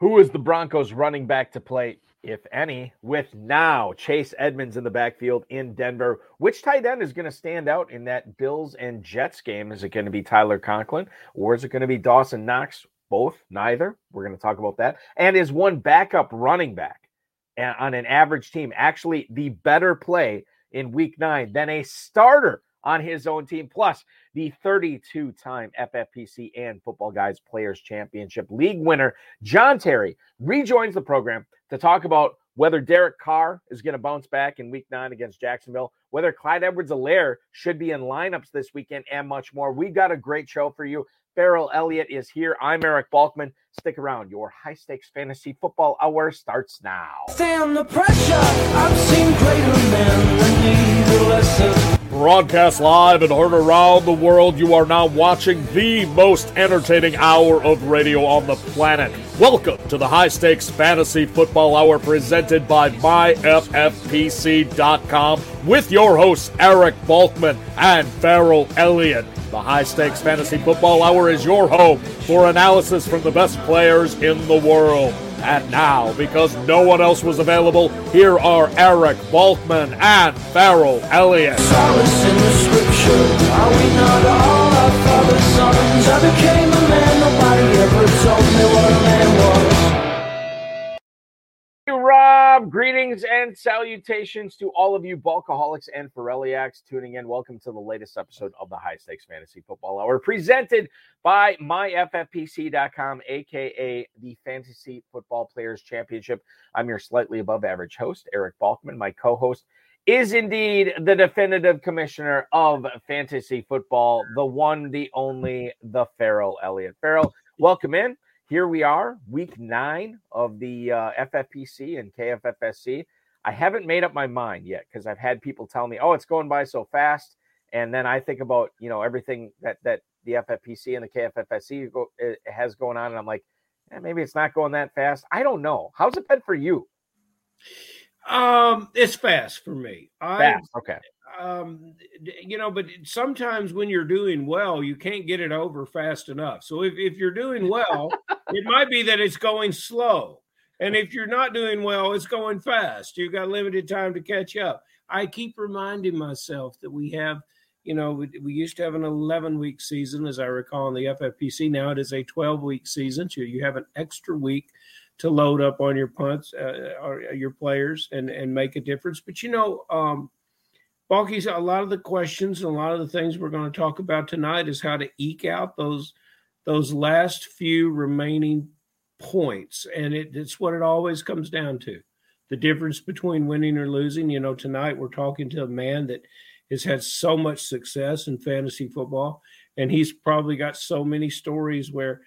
Who is the Broncos running back to play, if any, with now Chase Edmonds in the backfield in Denver? Which tight end is going to stand out in that Bills and Jets game? Is it going to be Tyler Conklin or is it going to be Dawson Knox? Both, neither. We're going to talk about that. And is one backup running back on an average team actually the better play in week nine than a starter on his own team? Plus, the 32 time FFPC and Football Guys Players Championship League winner, John Terry, rejoins the program to talk about whether Derek Carr is going to bounce back in week nine against Jacksonville, whether Clyde Edwards Helaire should be in lineups this weekend, and much more. We got a great show for you. Ferrell Elliott is here. I'm Eric Balkman. Stick around. Your high stakes fantasy football hour starts now. Stand the pressure. I've seen greater men need a lesson. Broadcast live and heard around the world, you are now watching the most entertaining hour of radio on the planet. Welcome to the High Stakes Fantasy Football Hour presented by MyFFPC.com with your hosts Eric Balkman and Ferrell Elliott. The High Stakes Fantasy Football Hour is your home for analysis from the best players in the world. And now, because no one else was available, here are Eric Balkman and Ferrell Elliott. Greetings and salutations to all of you Bulkaholics and Ferelliacs tuning in. Welcome to the latest episode of the High Stakes Fantasy Football Hour, presented by myffpc.com, aka the Fantasy Football Players Championship. I'm your slightly above average host, Eric Balkman. My co host is indeed the definitive commissioner of fantasy football, the one, the only, the Ferrell Elliott. Ferrell, welcome in here we are, week nine of the uh, FFPC and KFFSC. I haven't made up my mind yet because I've had people tell me, "Oh, it's going by so fast," and then I think about you know everything that that the FFPC and the KFFSC go, it has going on, and I'm like, eh, maybe it's not going that fast. I don't know. How's it been for you? Um, it's fast for me. I, Fast, okay. Um, you know, but sometimes when you're doing well, you can't get it over fast enough. So if, if you're doing well, it might be that it's going slow. And if you're not doing well, it's going fast. You've got limited time to catch up. I keep reminding myself that we have, you know, we, we used to have an 11 week season, as I recall, in the FFPC. Now it is a 12 week season. So you have an extra week to load up on your punts uh, or your players and and make a difference. But you know, um, Balky's a lot of the questions and a lot of the things we're going to talk about tonight is how to eke out those those last few remaining points, and it, it's what it always comes down to. The difference between winning or losing. You know, tonight we're talking to a man that has had so much success in fantasy football, and he's probably got so many stories where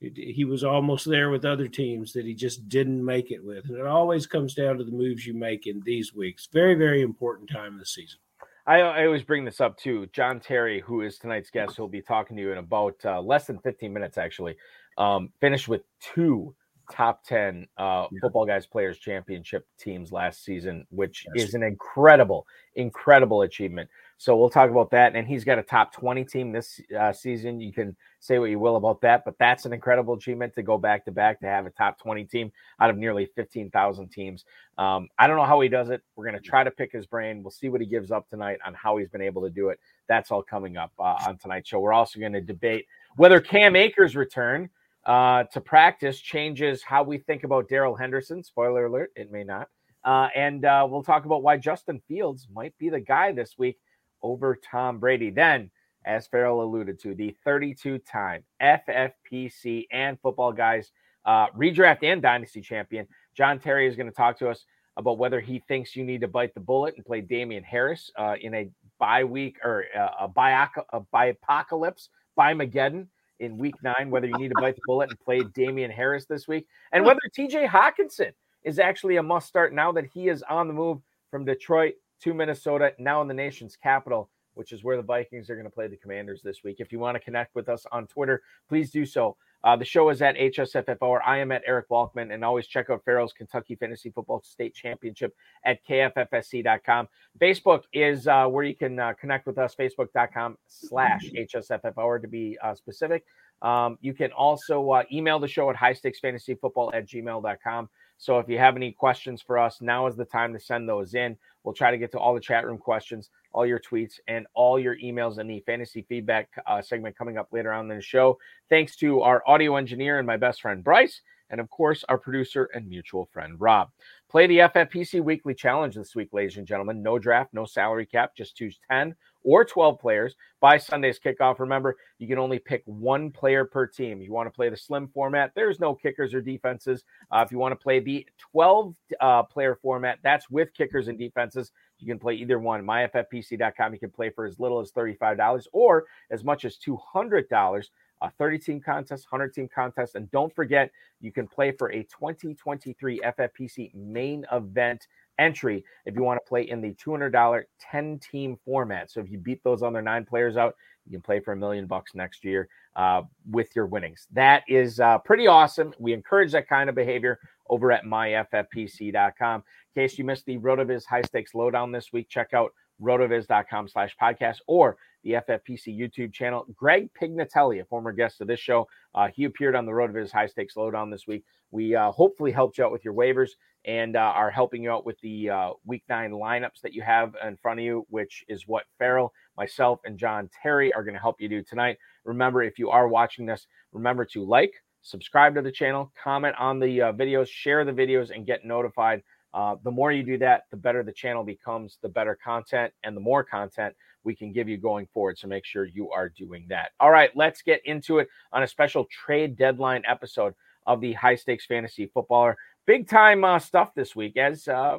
he was almost there with other teams that he just didn't make it with. And it always comes down to the moves you make in these weeks. Very, very important time of the season. I, I always bring this up too. John Terry, who is tonight's guest, who'll be talking to you in about uh, less than 15 minutes, actually, um, finished with two top 10 uh, Yeah. Football Guys Players Championship teams last season, which Yes. is an incredible, incredible achievement. So we'll talk about that. And he's got a top 20 team this uh, season. You can say what you will about that, but that's an incredible achievement to go back to back to have a top 20 team out of nearly 15,000 teams. Um, I don't know how he does it. We're going to try to pick his brain. We'll see what he gives up tonight on how he's been able to do it. That's all coming up uh, on tonight's show. We're also going to debate whether Cam Akers' return uh, to practice changes how we think about Darrell Henderson. Spoiler alert, it may not. Uh, and uh, we'll talk about why Justin Fields might be the guy this week over Tom Brady. Then, as Ferrell alluded to, the 32 time FFPC and football guys uh, redraft and dynasty champion, John Terry is going to talk to us about whether he thinks you need to bite the bullet and play Damien Harris uh, in a bye week or uh, a bye a bye apocalypse by Mageddon in week nine, whether you need to bite the bullet and play Damien Harris this week, and whether TJ Hockenson is actually a must start now that he is on the move from Detroit to Minnesota, now in the nation's capital, which is where the Vikings are going to play the Commanders this week. If you want to connect with us on Twitter, please do so. Uh, the show is at HSFFHour, or I am at Eric Balkman, and always check out Ferrell's Kentucky Fantasy Football State Championship at KFFSC.com. Facebook is uh, where you can uh, connect with us, facebook.com slash HSFFHour, to be uh, specific. Um, you can also uh, email the show at highstakesfantasyfootball at gmail.com. So if you have any questions for us, now is the time to send those in. We'll try to get to all the chat room questions, all your tweets, and all your emails in the fantasy feedback uh, segment coming up later on in the show. Thanks to our audio engineer and my best friend Bryce, and of course, our producer and mutual friend Rob. Play the FFPC Weekly Challenge this week, ladies and gentlemen. No draft, no salary cap, just choose 10 or 12 players by Sunday's kickoff. Remember, you can only pick one player per team. You want to play the slim format, there's no kickers or defenses. Uh, if you want to play the 12 uh, player format, that's with kickers and defenses. You can play either one. MyFFPC.com, you can play for as little as $35 or as much as $200 a 30 team contest, 100 team contest. And don't forget, you can play for a 2023 FFPC main event entry if you want to play in the $200 10 team format. So if you beat those other nine players out, you can play for a million bucks next year uh, with your winnings. That is uh, pretty awesome. We encourage that kind of behavior over at myffpc.com. In case you missed the RotoViz high stakes lowdown this week, check out rotoviz.com slash podcast or the FFPC YouTube channel. Greg Pignatelli, a former guest of this show, uh, he appeared on the RotoViz high stakes lowdown this week. We uh, hopefully helped you out with your waivers and uh, are helping you out with the uh, week nine lineups that you have in front of you, which is what Ferrell, myself, and John Terry are going to help you do tonight. Remember, if you are watching this, remember to like, subscribe to the channel, comment on the uh, videos, share the videos, and get notified. Uh, the more you do that, the better the channel becomes, the better content, and the more content we can give you going forward. So make sure you are doing that. All right, let's get into it on a special trade deadline episode of the high stakes fantasy footballer. Big time uh, stuff this week, as uh,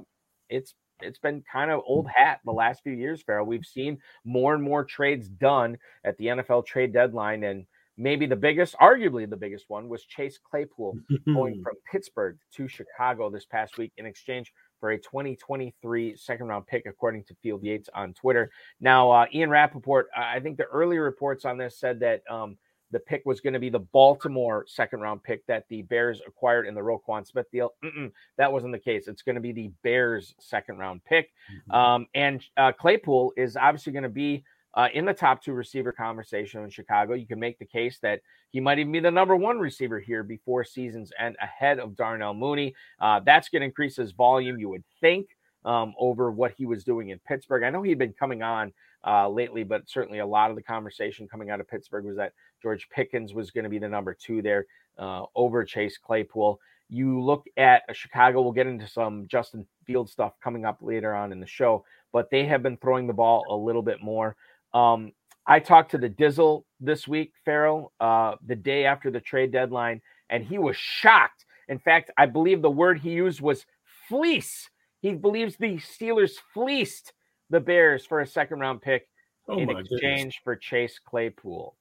it's it's been kind of old hat the last few years, Ferrell. We've seen more and more trades done at the NFL trade deadline, and maybe the biggest, arguably the biggest one, was Chase Claypool going from Pittsburgh to Chicago this past week in exchange for a 2023 second round pick, according to Field Yates on Twitter. Now, uh, Ian Rapoport, I think the early reports on this said that um, the pick was going to be the Baltimore second round pick that the Bears acquired in the Roquan Smith deal. Mm-mm, that wasn't the case. It's going to be the Bears second round pick. Mm-hmm. Um, and uh, Claypool is obviously going to be uh, in the top two receiver conversation in Chicago. You can make the case that he might even be the number one receiver here before season's end, ahead of Darnell Mooney. Uh, that's going to increase his volume, you would think, um, over what he was doing in Pittsburgh. I know he'd been coming on uh, lately, but certainly a lot of the conversation coming out of Pittsburgh was that George Pickens was going to be the number two there uh, over Chase Claypool. You look at Chicago, we'll get into some Justin Field stuff coming up later on in the show, but they have been throwing the ball a little bit more. Um, I talked to the Dizzle this week, Ferrell, uh, the day after the trade deadline, and he was shocked. In fact, I believe the word he used was fleece. He believes the Steelers fleeced the Bears for a second round pick oh in exchange goodness. for Chase Claypool.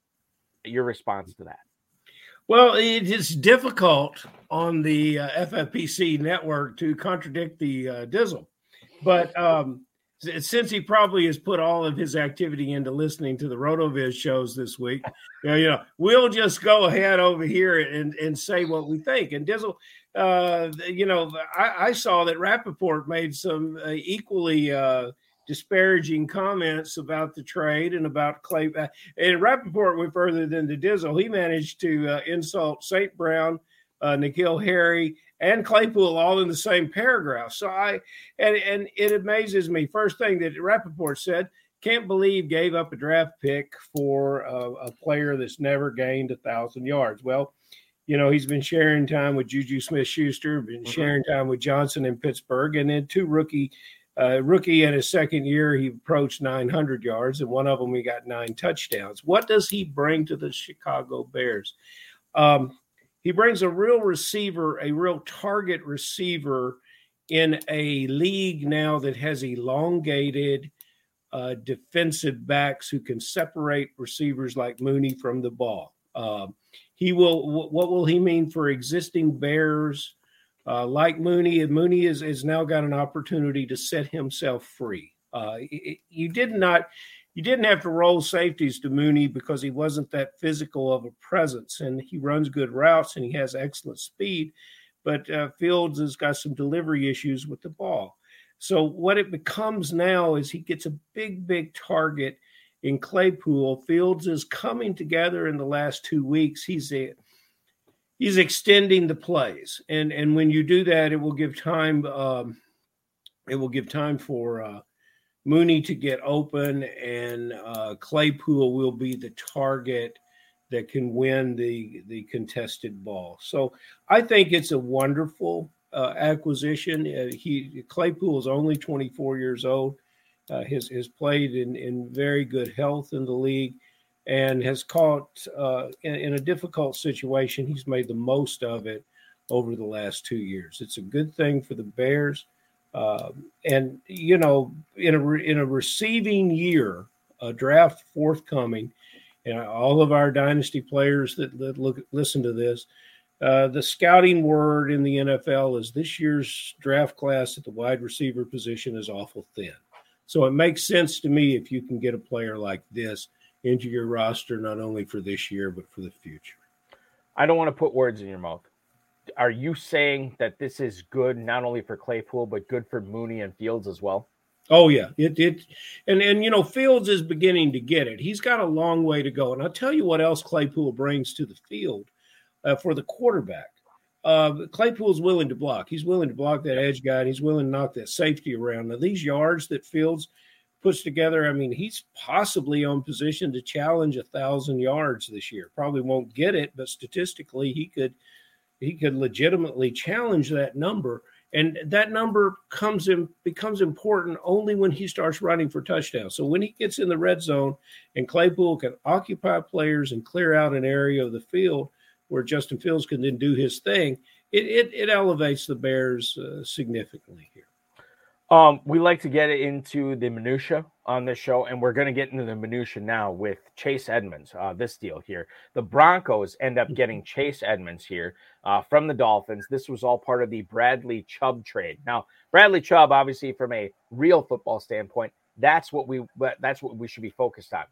Your response to that? Well, it is difficult on the uh, FFPC network to contradict the uh, Dizzle, but um, since he probably has put all of his activity into listening to the Rotoviz shows this week, you know, you know we'll just go ahead over here and, and say what we think. And Dizzle, uh, you know, I, I, saw that Rapoport made some uh, equally uh, disparaging comments about the trade and about Clay. Uh, and Rapoport went further than the Dizzle. He managed to uh, insult St. Brown, uh, N'Keal Harry, and Claypool all in the same paragraph. So I, and, and it amazes me. First thing that Rapoport said, can't believe gave up a draft pick for a, a player that's never gained a thousand yards. Well, you know, he's been sharing time with Juju Smith Schuster, been mm-hmm. sharing time with Johnson in Pittsburgh, and then two rookie uh, rookie in his second year, he approached 900 yards, and one of them he got nine touchdowns. What does he bring to the Chicago Bears? Um, he brings a real receiver, a real target receiver in a league now that has elongated uh, defensive backs who can separate receivers like Mooney from the ball. Uh, he will. What will he mean for existing Bears? Uh, like Mooney, And Mooney is, is now got an opportunity to set himself free. Uh, you did not, you didn't have to roll safeties to Mooney because he wasn't that physical of a presence, and he runs good routes and he has excellent speed. But uh, Fields has got some delivery issues with the ball. So what it becomes now is he gets a big, big target in Claypool. Fields is coming together in the last two weeks. He's a, he's extending the plays, and and when you do that, it will give time. Um, it will give time for uh, Mooney to get open, and uh, Claypool will be the target that can win the the contested ball. So I think it's a wonderful uh, acquisition. Uh, he Claypool is only 24 years old. Uh, has has played in in very good health in the league, and has caught uh, in, in, a difficult situation. He's made the most of it over the last two years. It's a good thing for the Bears, um, and you know, in a in a receiving year, a draft forthcoming and all of our dynasty players that, that look listen to this. Uh, the scouting word in the NFL is this year's draft class at the wide receiver position is awful thin. So it makes sense to me if you can get a player like this into your roster, not only for this year, but for the future. I don't want to put words in your mouth. Are you saying that this is good not only for Claypool, but good for Mooney and Fields as well? Oh yeah, it it and and you know Fields is beginning to get it. He's got a long way to go, and I'll tell you what else Claypool brings to the field uh, for the quarterback. Uh, Claypool's willing to block. He's willing to block that edge guy, and he's willing to knock that safety around. Now these yards that Fields puts together, I mean, he's possibly on position to challenge a thousand yards this year. Probably won't get it, but statistically, he could he could legitimately challenge that number and that number comes in becomes important only when he starts running for touchdowns. So when he gets in the red zone and Claypool can occupy players and clear out an area of the field where Justin Fields can then do his thing, it it, it elevates the Bears uh, significantly here. Um, we like to get it into the minutia on this show, and we're going to get into the minutia now with Chase Edmonds. Uh, this deal here, the Broncos end up getting Chase Edmonds here uh, from the Dolphins. This was all part of the Bradley Chubb trade. Now, Bradley Chubb, obviously, from a real football standpoint, that's what we that's what we should be focused on.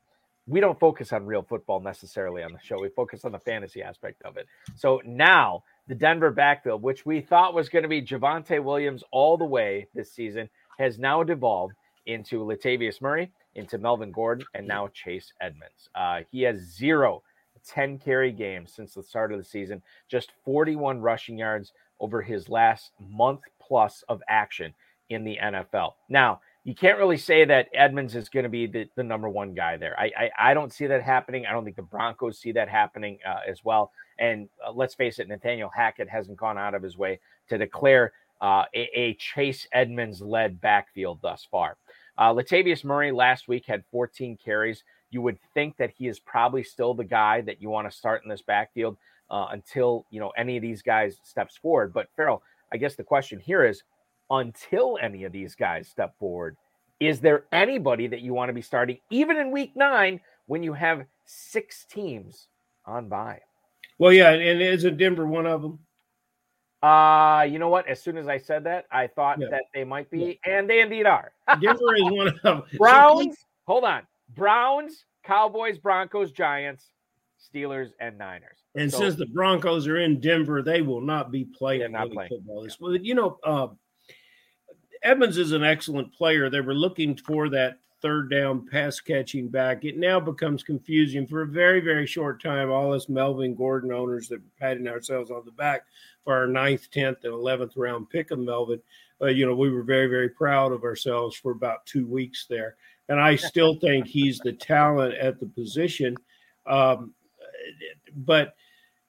We don't focus on real football necessarily on the show. We focus on the fantasy aspect of it. So now the Denver backfield, which we thought was going to be Javonte Williams all the way this season, has now devolved into Latavius Murray, into Melvin Gordon, and now Chase Edmonds. Uh, he has zero 10 carry games since the start of the season, just 41 rushing yards over his last month plus of action in the NFL. Now, you can't really say that Edmonds is going to be the, the number one guy there. I, I, I don't see that happening. I don't think the Broncos see that happening uh, as well. And uh, let's face it, Nathaniel Hackett hasn't gone out of his way to declare uh, a, a, Chase Edmonds led backfield thus far. Uh, Latavius Murray last week had 14 carries. You would think that he is probably still the guy that you want to start in this backfield uh, until you know any of these guys steps forward. But Ferrell, I guess the question here is until any of these guys step forward, is there anybody that you want to be starting, even in week nine, when you have six teams on bye? Well, yeah, and isn't Denver one of them? Uh, you know what? As soon as I said that, I thought yeah. that they might be, yeah. and they indeed are. Denver is one of them. Browns, hold on. Browns, Cowboys, Broncos, Giants, Steelers, and Niners. And so, since the Broncos are in Denver, they will not be playing not playing. football. This, yeah. you know, uh, Edmonds is an excellent player. They were looking for that third down pass catching back. It now becomes confusing for a very, very short time. All us Melvin Gordon owners that patting ourselves on the back for our ninth, tenth, and eleventh round pick of Melvin. Uh, you know, we were very, very proud of ourselves for about two weeks there. And I still think he's the talent at the position. Um, but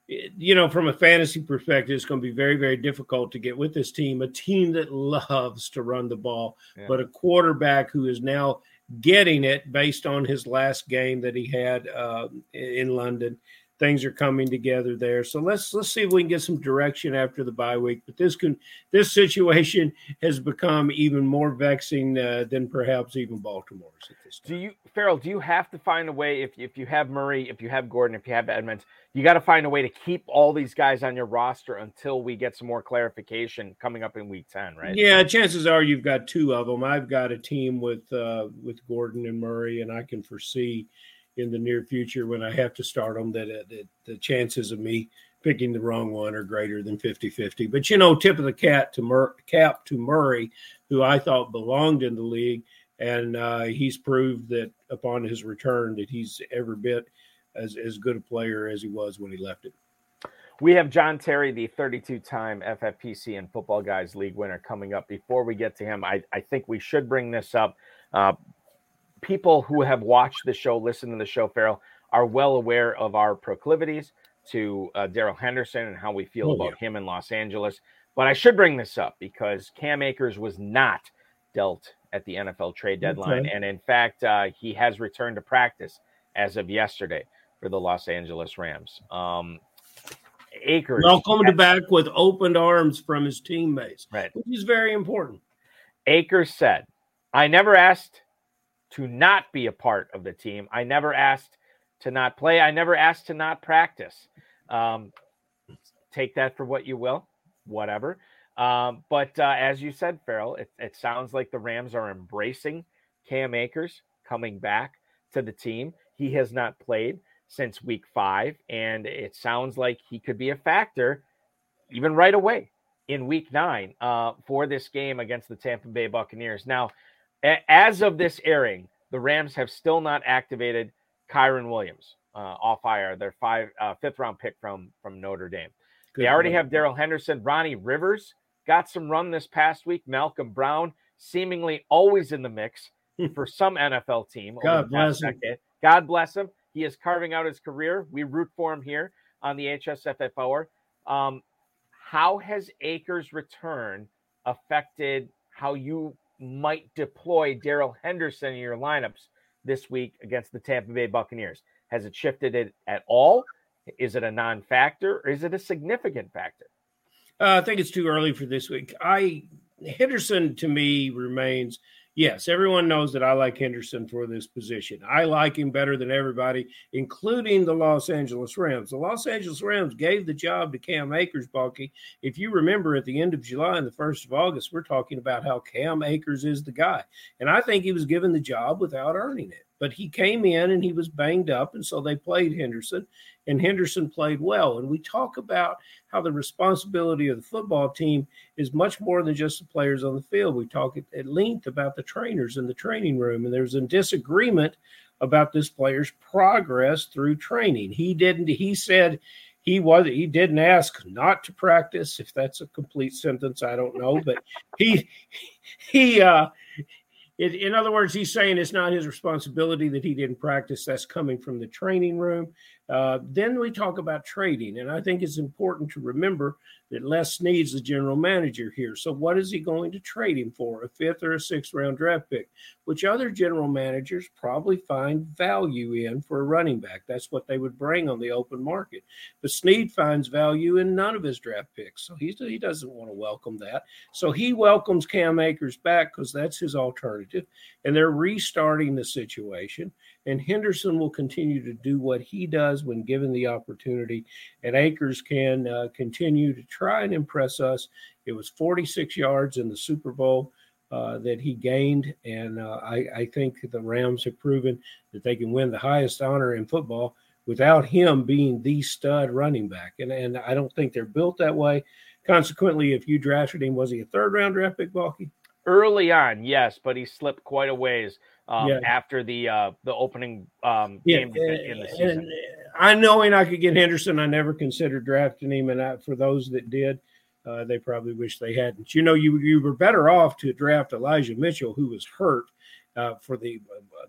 you know, from a fantasy perspective, it's going to be very, very difficult to get with this team, a team that loves to run the ball, yeah. but a quarterback who is now getting it based on his last game that he had uh, in London things are coming together there. So let's let's see if we can get some direction after the bye week. But this can this situation has become even more vexing uh, than perhaps even Baltimore's at this time. Do you, Ferrell? Do you have to find a way if if you have Murray, if you have Gordon, if you have Edmonds, you got to find a way to keep all these guys on your roster until we get some more clarification coming up in Week Ten, right? Yeah, chances are you've got two of them. I've got a team with uh, with Gordon and Murray, and I can foresee in the near future when I have to start them that, uh, that the chances of me picking the wrong one are greater than 50-50. But you know, tip of the cat to Mur- cap to Murray, who I thought belonged in the league, and uh, he's proved that upon his return that he's every bit as as good a player as he was when he left it. We have John Terry, the 32 time FFPC and Football Guys League winner, coming up. Before we get to him, I, I think we should bring this up. Uh, people who have watched the show, listened to the show, Ferrell, are well aware of our proclivities to uh, Darrell Henderson and how we feel Oh, about him in Los Angeles. But I should bring this up because Cam Akers was not dealt at the NFL trade deadline. Okay. And in fact, uh, he has returned to practice as of yesterday for the Los Angeles Rams. Um, Akers. Welcomed back with open arms from his teammates, Right. which is very important. Akers said, I never asked to not be a part of the team. I never asked to not play. I never asked to not practice. Um, take that for what you will, whatever. Um, but uh, as you said, Ferrell, it, it sounds like the Rams are embracing Cam Akers coming back to the team. He has not played since week five, and it sounds like he could be a factor even right away in week nine uh, for this game against the Tampa Bay Buccaneers. Now, as of this airing, the Rams have still not activated Kyren Williams uh, off IR, their five uh, fifth round pick from from Notre Dame. Good they already have Darrell Henderson, Ronnie Rivers got some run this past week. Malcolm Brown seemingly always in the mix for some NFL team. God bless him. decade. God bless him. He is carving out his career. We root for him here on the HSFF Hour. Um, how has Akers' return affected how you might deploy Darrell Henderson in your lineups this week against the Tampa Bay Buccaneers? Has it shifted it at all? Is it a non-factor or is it a significant factor? Uh, I think it's too early for this week. I Henderson to me remains. Yes, everyone knows that I like Henderson for this position. I like him better than everybody, including the Los Angeles Rams. The Los Angeles Rams gave the job to Cam Akers, Balky. If you remember at the end of July and the 1st of August, we're talking about how Cam Akers is the guy. And I think he was given the job without earning it. But he came in and he was banged up. And so they played Henderson, and Henderson played well. And we talk about how the responsibility of the football team is much more than just the players on the field. We talk at, length about the trainers in the training room, and there's a disagreement about this player's progress through training. He didn't, he said he was he didn't ask not to practice. If that's a complete sentence, I don't know, but he he uh it, in other words, he's saying it's not his responsibility that he didn't practice. That's coming from the training room. Uh, then we talk about trading, and I think it's important to remember that Les Snead's the general manager here. So, what is he going to trade him for? A fifth or a sixth round draft pick, which other general managers probably find value in for a running back. That's what they would bring on the open market. But Snead finds value in none of his draft picks, so he's, he doesn't want to welcome that. So he welcomes Cam Akers back because that's his alternative, and they're restarting the situation. And Henderson will continue to do what he does when given the opportunity, and Akers can uh, continue to try and impress us. It was 46 yards in the Super Bowl. Uh, that he gained, and uh, I, I think the Rams have proven that they can win the highest honor in football without him being the stud running back. And and I don't think they're built that way. Consequently, if you drafted him, was he a third round draft pick, Balky? Early on, yes, but he slipped quite a ways um, Yeah. after the uh, the opening um, Yeah, game in the season. and I knowing I could get Henderson, I never considered drafting him, and I, for those that did, uh, they probably wish they hadn't. You know, you you were better off to draft Elijah Mitchell, who was hurt uh, for the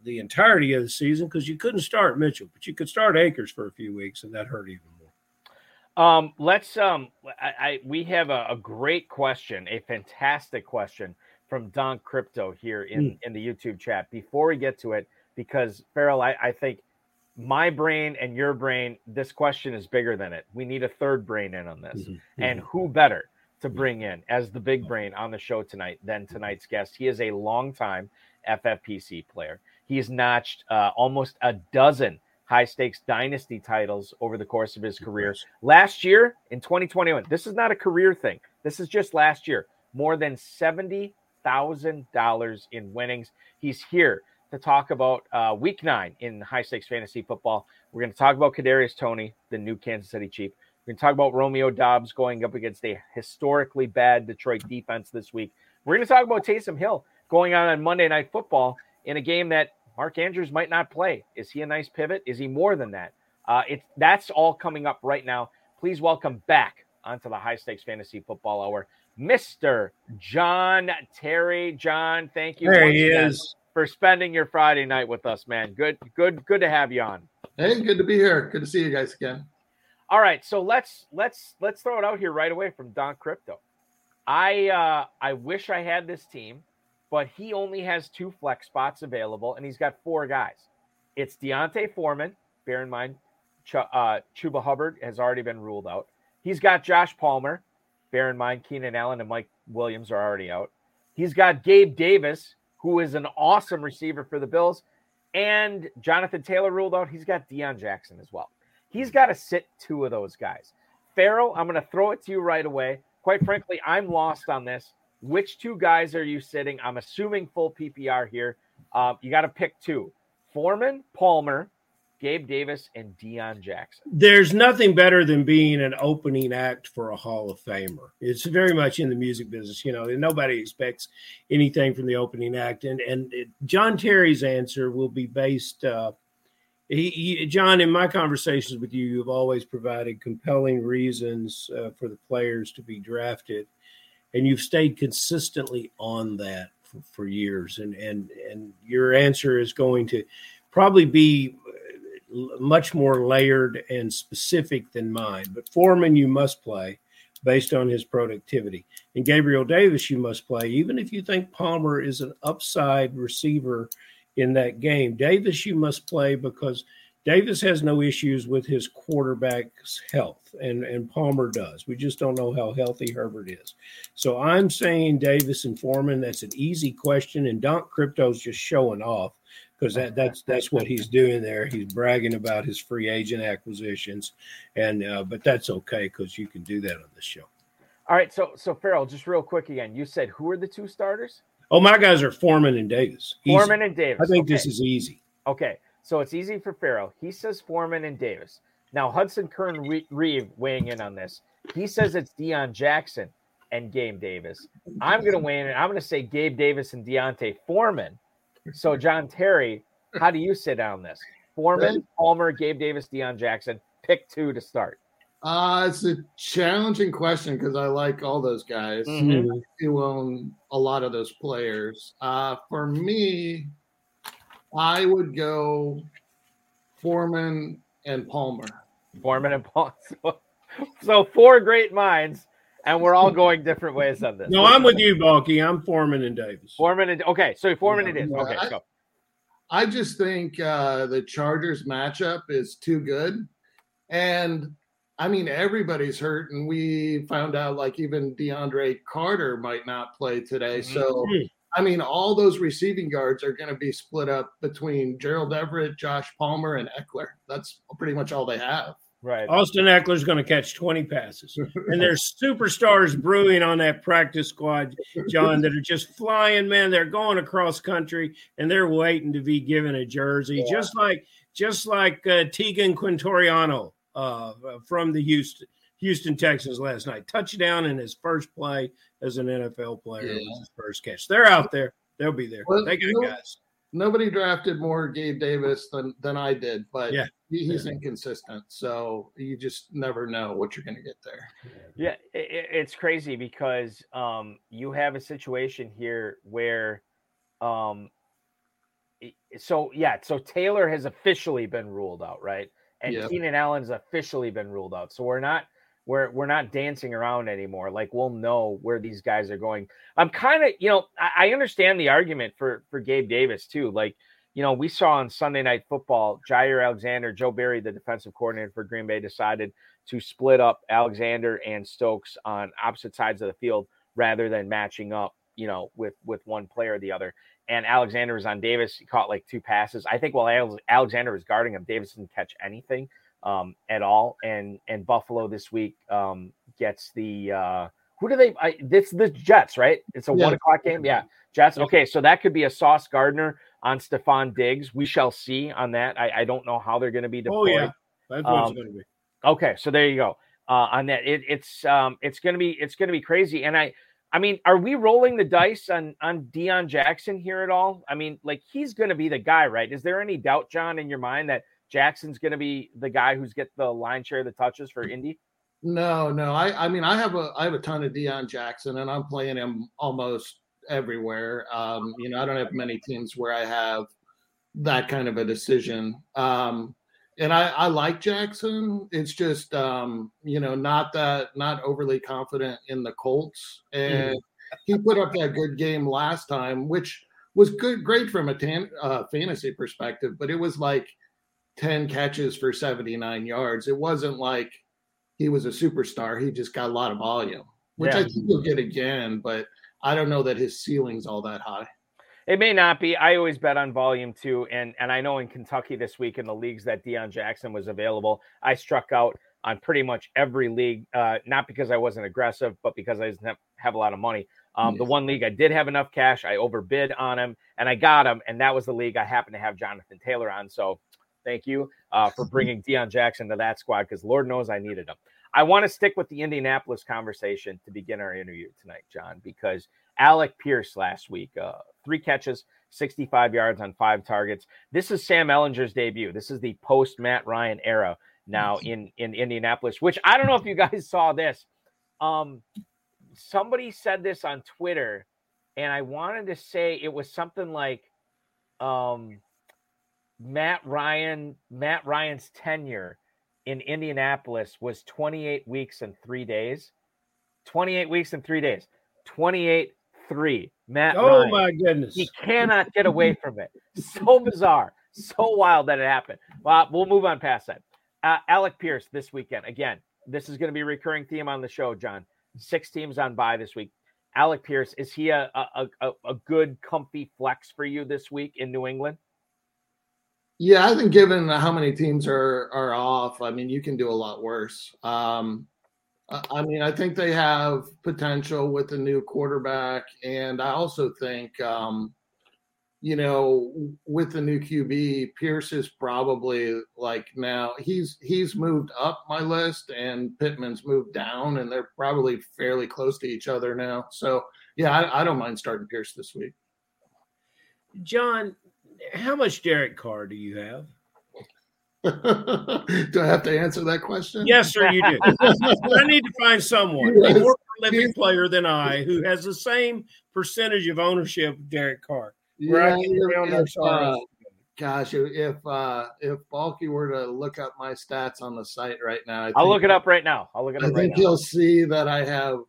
the entirety of the season, because you couldn't start Mitchell, but you could start Akers for a few weeks, and that hurt even more. Um, let's um, I, I we have a, a great question, a fantastic question from Don Crypto here in hmm. in the YouTube chat. Before we get to it, because Ferrell, I, I think my brain and your brain, this question is bigger than it. We need a third brain in on this, mm-hmm. and mm-hmm. who better to bring in as the big brain on the show tonight than mm-hmm. tonight's guest? He is a longtime FFPC player. He's notched uh, almost a dozen high stakes dynasty titles over the course of his career. Last year in 2021, this is not a career thing. This is just last year. More than seventy thousand dollars in winnings. He's here to talk about uh, Week Nine in high stakes fantasy football. We're going to talk about Kadarius Toney, the new Kansas City Chief. We're going to talk about Romeo Doubs going up against a historically bad Detroit defense this week. We're going to talk about Taysom Hill going on on Monday Night Football in a game that Mark Andrews might not play. Is he a nice pivot? Is he more than that? Uh, it's that's all coming up right now. Please welcome back onto the High Stakes Fantasy Football Hour, Mr. John Terry. John, thank you There he is. for spending your Friday night with us, man. Good, good, good to have you on. Hey, good to be here. Good to see you guys again. All right, so let's let's let's throw it out here right away from Don Crypto. I uh I wish I had this team, but he only has two flex spots available, and he's got four guys. It's D'Onta Foreman. Bear in mind, Ch- uh, Chuba Hubbard has already been ruled out. He's got Josh Palmer. Bear in mind, Keenan Allen and Mike Williams are already out. He's got Gabe Davis, who is an awesome receiver for the Bills, and Jonathan Taylor ruled out. He's got Deon Jackson as well. He's got to sit two of those guys. Ferrell, I'm going to throw it to you right away. Quite frankly, I'm lost on this. Which two guys are you sitting? I'm assuming full PPR here. Uh, you got to pick two: Foreman, Palmer, Gabe Davis, and Deon Jackson. There's nothing better than being an opening act for a Hall of Famer. It's very much in the music business, you know. and Nobody expects anything from the opening act, and and it, John Terry's answer will be based. Uh, he, he, John, in my conversations with you, you've always provided compelling reasons uh, for the players to be drafted, and you've stayed consistently on that for, for years. And and and your answer is going to probably be much more layered and specific than mine. But Foreman, you must play based on his productivity. And Gabriel Davis, you must play, even if you think Palmer is an upside receiver in that game. Davis, you must play because Davis has no issues with his quarterback's health, and, and Palmer does. We just don't know how healthy Herbert is. So I'm saying Davis and Foreman, that's an easy question. And Don Crypto's just showing off because that, that's that's what he's doing there. He's bragging about his free agent acquisitions, and uh, but that's okay because you can do that on the show. All right, so so Ferrell, just real quick again. You said who are the two starters? Oh, my guys are Foreman and Davis. Easy. Foreman and Davis. I think okay. this is easy. Okay, so it's easy for Ferrell. He says Foreman and Davis. Now Hudson Kern Reeve weighing in on this. He says it's Deon Jackson and Gabe Davis. I'm going to weigh in. and I'm going to say Gabe Davis and D'Onta Foreman. So John Terry, how do you sit on this? Foreman, Palmer, Gabe Davis, Deon Jackson. Pick two to start. Uh, it's a challenging question because I like all those guys Mhm. who own a lot of those players. Uh, for me, I would go Foreman and Palmer. Foreman and Palmer. So, so four great minds, and we're all going different ways on this. No, I'm with you, Balky. I'm Foreman and Davis. Foreman and okay, so Foreman it is. Okay, I- so I just think uh, the Chargers matchup is too good. And I mean, everybody's hurt. And we found out like even DeAndre Carter might not play today. So, Mhm. I mean, all those receiving guards are going to be split up between Gerald Everett, Josh Palmer, and Ekeler. That's pretty much all they have. Right. Austin Ekeler's going to catch 20 passes. And there's superstars brewing on that practice squad, John, that are just flying, man. They're going across country and they're waiting to be given a jersey, Yeah. just like just like uh, Teagan Quitoriano uh, from the Houston Houston Texans last night. Touchdown in his first play as an NFL player. Yeah. was his first catch. They're out there. They'll be there. Well, they got no- guys. Nobody drafted more Gabe Davis than, than I did, but Yeah. he, he's inconsistent. So you just never know what you're going to get there. Yeah, i i- it's crazy because um, you have a situation here where, um, so yeah, so Taylor has officially been ruled out, right? And Yep. Keenan Allen's officially been ruled out. So we're not we're we're not dancing around anymore. Like we'll know where these guys are going. I'm kind of, you know, I, I understand the argument for for Gabe Davis too. Like, you know, we saw on Sunday Night Football, Jaire Alexander, Joe Barry, the defensive coordinator for Green Bay, decided to split up Alexander and Stokes on opposite sides of the field rather than matching up, you know, with with one player or the other. And Alexander was on Davis. He caught like two passes. I think while Alexander was guarding him, Davis didn't catch anything um, at all. And and Buffalo this week um, gets the uh, who do they? I, it's the Jets, right? It's a Yeah. one o'clock game. Yeah, Jets. Okay, so that could be a Sauce Gardner on Stefon Diggs. We shall see on that. I, I don't know how they're going to be deployed. Oh, yeah. That's what Um, going to be. Okay, so there you go. Uh, on that, it, it's um, it's gonna be it's gonna be crazy, and I I mean, are we rolling the dice on on Deon Jackson here at all? I mean, like he's going to be the guy, right? Is there any doubt, John, in your mind that Jackson's going to be the guy who's get the line share of the touches for Indy? No, no. I, I mean, I have a, I have a ton of Deon Jackson, and I'm playing him almost everywhere. Um, you know, I don't have many teams where I have that kind of a decision. Um, and I, I like Jackson. It's just, um, you know, not that, not overly confident in the Colts. And mm-hmm. he put up that good game last time, which was good, great from a tan, uh, fantasy perspective, but it was like 10 catches for 79 yards. It wasn't like he was a superstar. He just got a lot of volume, which yeah. I think he'll get again, but I don't know that his ceiling's all that high. It may not be. I always bet on volume too, and and I know in Kentucky this week in the leagues that Deon Jackson was available, I struck out on pretty much every league. Uh, not because I wasn't aggressive, but because I didn't have, have a lot of money. Um, The one league I did have enough cash, I overbid on him, and I got him, and that was the league I happened to have Jonathan Taylor on. So thank you uh, for bringing Deon Jackson to that squad because Lord knows I needed him. I want to stick with the Indianapolis conversation to begin our interview tonight, John, because Alec Pierce last week, uh, three catches, 65 yards on five targets. This is Sam Ehlinger's debut. This is the post Matt Ryan era now in in Indianapolis, which I don't know if you guys saw this. Um, somebody said this on Twitter, and I wanted to say it was something like um, Matt Ryan, Matt Ryan's tenure in Indianapolis was 28 weeks and three days. 28 weeks and three days. 28 3. Matt. Oh Ryan. my goodness. He cannot get away from it. So bizarre. So wild that it happened. Well, we'll move on past that. Uh, Alec Pierce this weekend. Again, this is going to be a recurring theme on the show, John. Six teams on by this week. Alec Pierce, is he a, a, a, a good, comfy flex for you this week in New England? Yeah, I think given how many teams are are off, I mean, you can do a lot worse. Um, I mean, I think they have potential with the new quarterback, and I also think, um, you know, with the new QB, Pierce is probably like now he's he's moved up my list, and Pittman's moved down, and they're probably fairly close to each other now. So, yeah, I, I don't mind starting Pierce this week. John, how much Derek Carr do you have? do I have to answer that question? Yes, sir, you do. I need to find someone, a more prolific player than I, who has the same percentage of ownership of Derek Carr. Yeah, if, uh, gosh, if uh, if Balky were to look up my stats on the site right now, I will look it up right now. I'll look it up. I think right he'll see that I have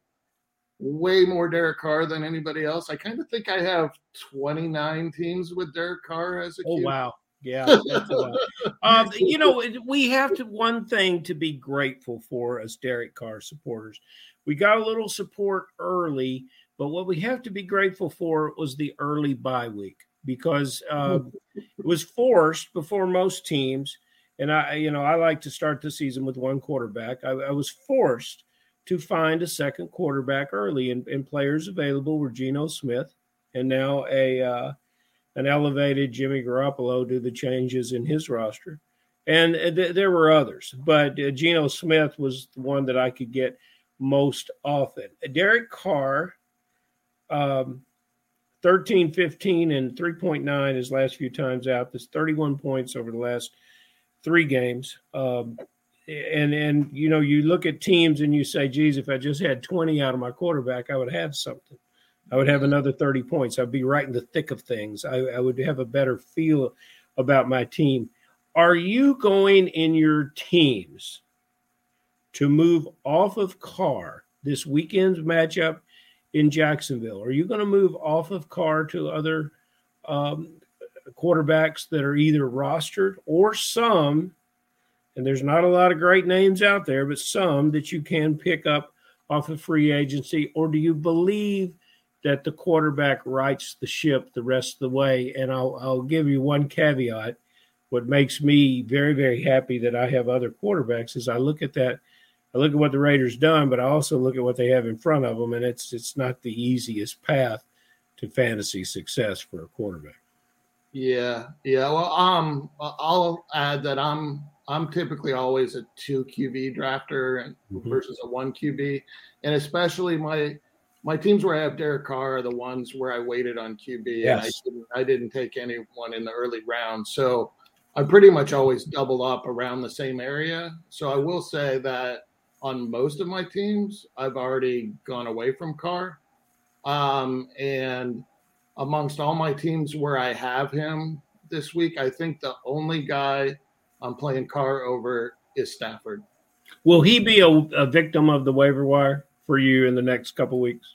way more Derek Carr than anybody else. I kind of think I have 29 teams with Derek Carr as a. Oh wow! Yeah, um, you know, we have to one thing to be grateful for as Derek Carr supporters. We got a little support early, but what we have to be grateful for was the early bye week because uh, it was forced before most teams. And I, you know, I like to start the season with one quarterback. I, I was forced to find a second quarterback early, and, and players available were Geno Smith and now a uh, an elevated Jimmy Garoppolo do the changes in his roster. And th- there were others, but uh, Geno Smith was the one that I could get most often. Derek Carr, um, 13, 15, and 3.9 his last few times out. That's 31 points over the last three games. Um, and and you know you look at teams and you say, "Geez, if I just had 20 out of my quarterback, I would have something." I would have another 30 points. I'd be right in the thick of things. I, I would have a better feel about my team. Are you going in your teams to move off of Carr this weekend's matchup in Jacksonville? Are you going to move off of Carr to other um, quarterbacks that are either rostered or some, and there's not a lot of great names out there, but some that you can pick up off of free agency? Or do you believe – that the quarterback rights the ship the rest of the way. And I'll, I'll give you one caveat. What makes me very, very happy that I have other quarterbacks is I look at that, I look at what the Raiders done, but I also look at what they have in front of them, and it's it's not the easiest path to fantasy success for a quarterback. Yeah, yeah. Well, um, I'll add that I'm I'm typically always a two QB drafter and mm-hmm. versus a one QB, and especially my my teams where I have Derek Carr are the ones where I waited on QB and I didn't, I didn't take anyone in the early round. So I pretty much always double up around the same area. So I will say that on most of my teams, I've already gone away from Carr. Um, and amongst all my teams where I have him this week, I think the only guy I'm playing Carr over is Stafford. Will he be a, a victim of the waiver wire for you in the next couple weeks?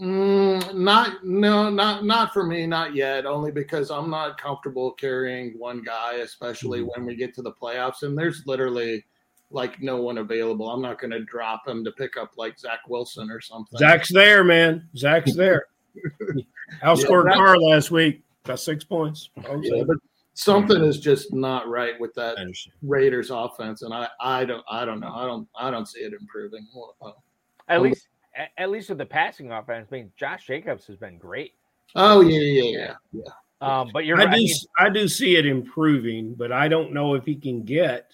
Mm, not no, not not for me, not yet. Only because I'm not comfortable carrying one guy, especially when we get to the playoffs, and there's literally like no one available. I'm not going to drop him to pick up like Zach Wilson or something. Zach's there, man. Zach's there. Outscored Yeah, that- Carr last week. Got six points. Yeah, but something is just not right with that Raiders offense, and I I don't I don't know I don't I don't see it improving. Well, At Um, least, at, at least with the passing offense, I mean, Josh Jacobs has been great. Oh yeah yeah yeah yeah. Um, but you're I right. I do, I do see it improving, but I don't know if he can get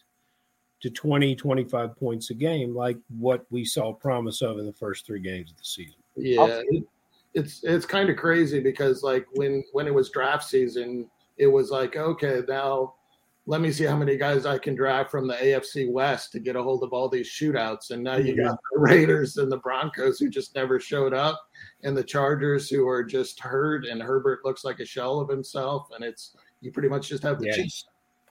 to 20, 25 points a game like what we saw promise of in the first three games of the season. Yeah, it, it's it's kind of crazy because like when when it was draft season, it was like okay now let me see how many guys I can draft from the AFC West to get a hold of all these shootouts, and now you mm-hmm. got the Raiders and the Broncos who just never showed up, and the Chargers who are just hurt, and Herbert looks like a shell of himself, and it's you pretty much just have the Chiefs.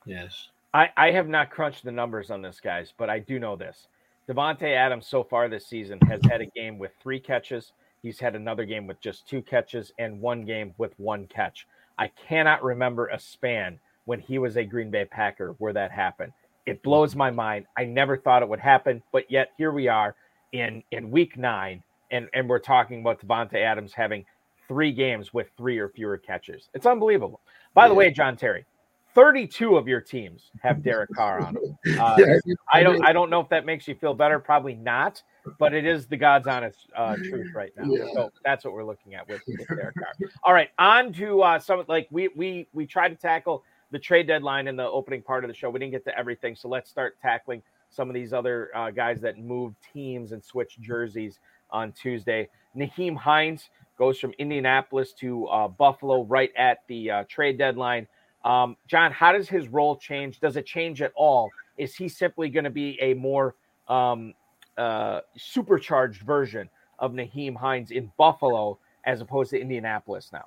Yes. I, I have not crunched the numbers on this, guys, but I do know this. Davante Adams so far this season has had a game with three catches. He's had another game with just two catches and one game with one catch. I cannot remember a span when he was a Green Bay Packer where that happened. It blows my mind. I never thought it would happen, but yet here we are in in week nine, and and we're talking about Davante Adams having three games with three or fewer catches. It's unbelievable. By the way, John Terry, 32 of your teams have Derek Carr on them. Uh, Yeah, I don't I don't know if that makes you feel better. Probably not, but it is the God's honest uh, truth right now. Yeah. So that's what we're looking at with, with Derek Carr. All right, on to uh, some like we we we tried to tackle the trade deadline in the opening part of the show. We didn't get to everything, so let's start tackling some of these other uh, guys that moved teams and switched jerseys on Tuesday. Nyheim Hines goes from Indianapolis to uh, Buffalo right at the uh, trade deadline. Um, John, how does his role change? Does it change at all? Is he simply going to be a more um, uh, supercharged version of Nyheim Hines in Buffalo as opposed to Indianapolis now?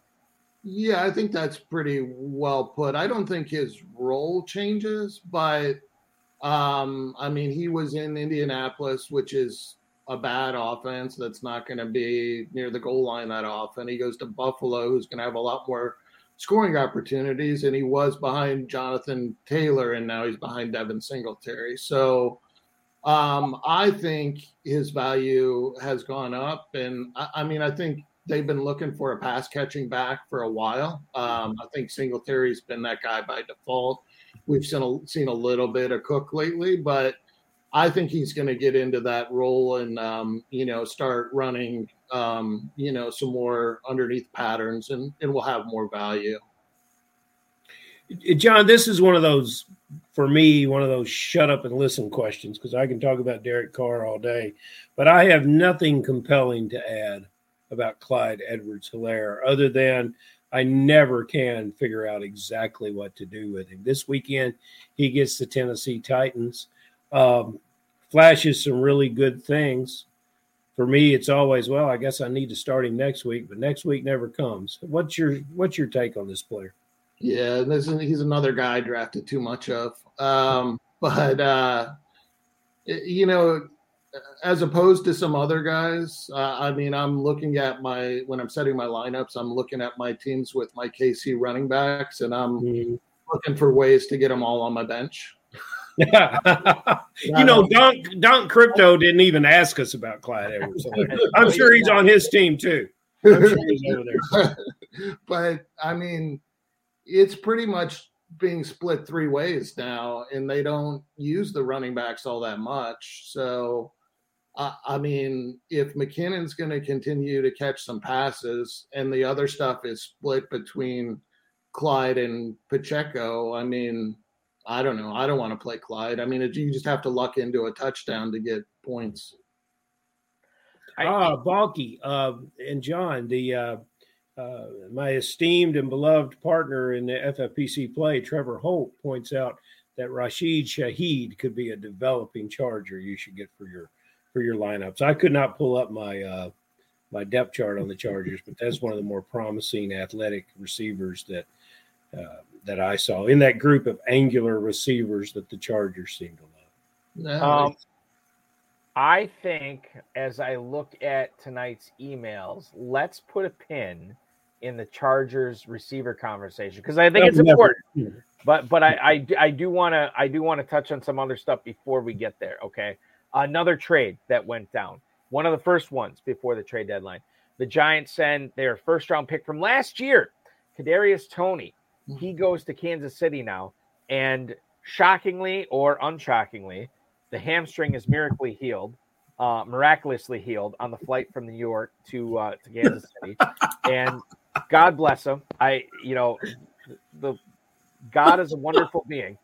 Yeah, I think that's pretty well put. I don't think his role changes, but um, I mean, he was in Indianapolis, which is a bad offense that's not going to be near the goal line that often. He goes to Buffalo, who's going to have a lot more scoring opportunities, and he was behind Jonathan Taylor, and now he's behind Devin Singletary. So um, I think his value has gone up, and I, I mean, I think they've been looking for a pass catching back for a while. Um, I think Singletary's been that guy by default. We've seen a, seen a little bit of Cook lately, but I think he's going to get into that role and um, you know start running um, you know some more underneath patterns and and will have more value. John, this is one of those for me, one of those shut up and listen questions because I can talk about Derek Carr all day, but I have nothing compelling to add about Clyde Edwards Helaire other than I never can figure out exactly what to do with him. This weekend, he gets the Tennessee Titans, um, flashes some really good things. For me, it's always well. I guess I need to start him next week, but next week never comes. What's your What's your take on this player? Yeah, this is, he's another guy I drafted too much of. Um, but uh, you know, as opposed to some other guys, uh, I mean, I'm looking at my when I'm setting my lineups, I'm looking at my teams with my KC running backs, and I'm looking for ways to get them all on my bench. you know, Don Don Crypto didn't even ask us about Clyde Edwards. I'm sure he's on his team too. I'm sure he's over there. but I mean, it's pretty much being split three ways now, and they don't use the running backs all that much. So, I, I mean, if McKinnon's going to continue to catch some passes, and the other stuff is split between Clyde and Pacheco, I mean, I don't know. I don't want to play Clyde. I mean, it, you just have to luck into a touchdown to get points. I- ah, Balky uh, and John, the uh, uh, my esteemed and beloved partner in the FFPC play, Trevor Holt, points out that Rashid Shaheed could be a developing Charger you should get for your for your lineups. I could not pull up my uh, my depth chart on the Chargers, but that's one of the more promising athletic receivers that uh, that I saw in that group of angular receivers that the Chargers seem to love. Um, I think as I look at tonight's emails, let's put a pin in the Chargers receiver conversation because I think it's Never. important. But but I I, d- I do want to I do want to touch on some other stuff before we get there. Okay, another trade that went down. One of the first ones before the trade deadline. The Giants send their first round pick from last year, Kadarius Toney. He goes to Kansas City now, and shockingly or unshockingly, the hamstring is miraculously healed, uh, miraculously healed on the flight from New York to uh, to Kansas City, and God bless him. I you know the God is a wonderful being.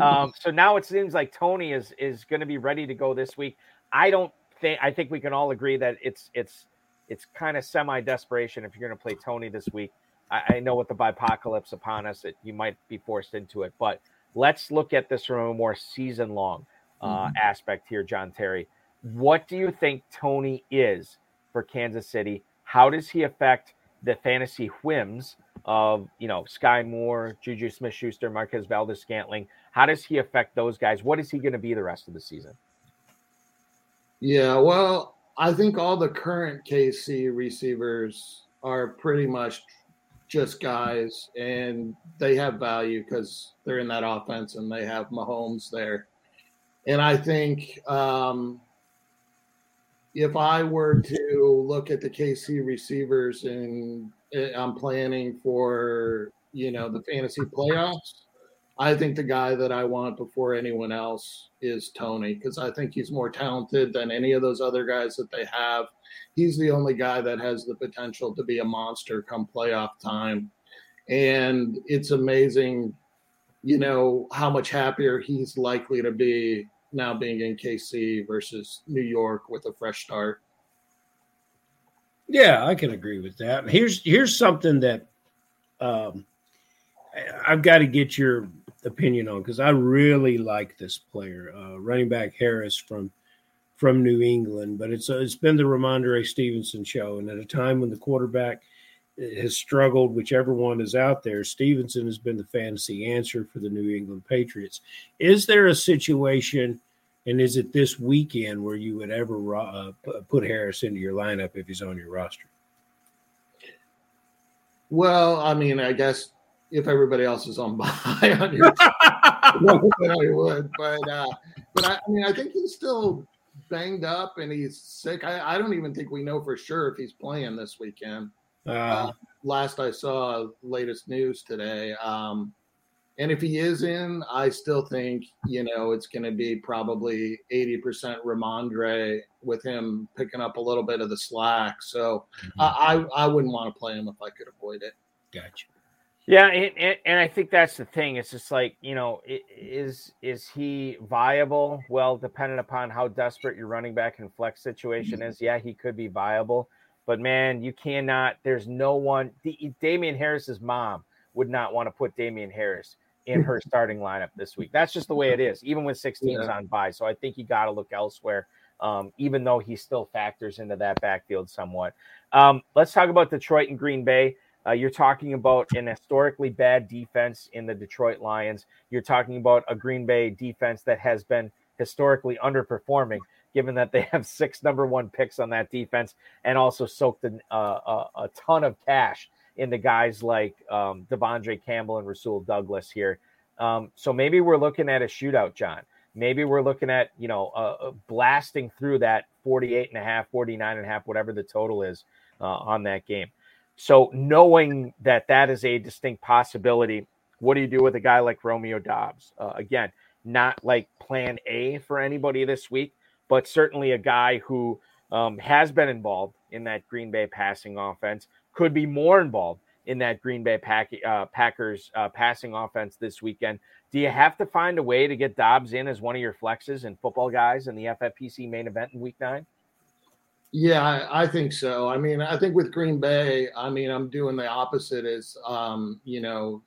Um, so now it seems like Toney is is going to be ready to go this week. I don't think I think we can all agree that it's it's it's kind of semi desperation if you're going to play Toney this week. I, I know with the bipocalypse upon us, that you might be forced into it, but let's look at this from a more season long uh, aspect here, John Terry. What do you think Toney is for Kansas City? How does he affect the fantasy whims of you know Skyy Moore, Juju Smith Schuster, Marquez Valdes Scantling? How does he affect those guys? What is he going to be the rest of the season? Yeah, well, I think all the current KC receivers are pretty much just guys, and they have value because they're in that offense and they have Mahomes there. And I think um, if I were to look at the KC receivers and uh, I'm planning for you know the fantasy playoffs, I think the guy that I want before anyone else is Toney because I think he's more talented than any of those other guys that they have. He's the only guy that has the potential to be a monster come playoff time. And it's amazing, you know, how much happier he's likely to be now being in KC versus New York with a fresh start. Yeah, I can agree with that. Here's here's something that um, I've got to get your opinion on because I really like this player, uh, running back Harris from from New England. But it's it's been the Rhamondre Stevenson show, and at a time when the quarterback has struggled, whichever one is out there, Stevenson has been the fantasy answer for the New England Patriots. Is there a situation? And is it this weekend where you would ever uh, put Harris into your lineup if he's on your roster? Well, I mean, I guess if everybody else is on by on your I would. But uh, but I, I mean, I think he's still banged up and he's sick. I, I don't even think we know for sure if he's playing this weekend. Uh, Last I saw, latest news today. Um, and if he is in, I still think you know it's going to be probably eighty percent Rhamondre with him picking up a little bit of the slack. So I, I I wouldn't want to play him if I could avoid it. gotcha. Yeah, and, and, I think that's the thing. It's just like you know, is is he viable? Well, dependent upon how desperate your running back and flex situation is. Yeah, he could be viable, but man, you cannot. There's no one. D- Damien Harris's mom would not want to put Damien Harris in her starting lineup this week. That's just the way it is, even with six teams Yeah. on by. So I think you got to look elsewhere. Um, even though he still factors into that backfield somewhat. Um, let's talk about Detroit and Green Bay. Uh, you're talking about an historically bad defense in the Detroit Lions. You're talking about a Green Bay defense that has been historically underperforming, given that they have six number one picks on that defense and also soaked an, uh, a, a ton of cash into guys like um, De'Vondre Campbell and Rasul Douglas here. Um, so maybe we're looking at a shootout, John. Maybe we're looking at, you know, uh, blasting through that 48 and a half, 49 and a half, whatever the total is uh, on that game. So knowing that that is a distinct possibility, what do you do with a guy like Romeo Doubs? Uh, again, not like plan A for anybody this week, but certainly a guy who um, has been involved in that Green Bay passing offense, could be more involved in that Green Bay Pack, uh, Packers uh, passing offense this weekend. Do you have to find a way to get Doubs in as one of your flexes and football guys in the FFPC main event in Week Nine? Yeah, I, I, think so. I mean, I think with Green Bay, I mean, I'm doing the opposite as um, you know,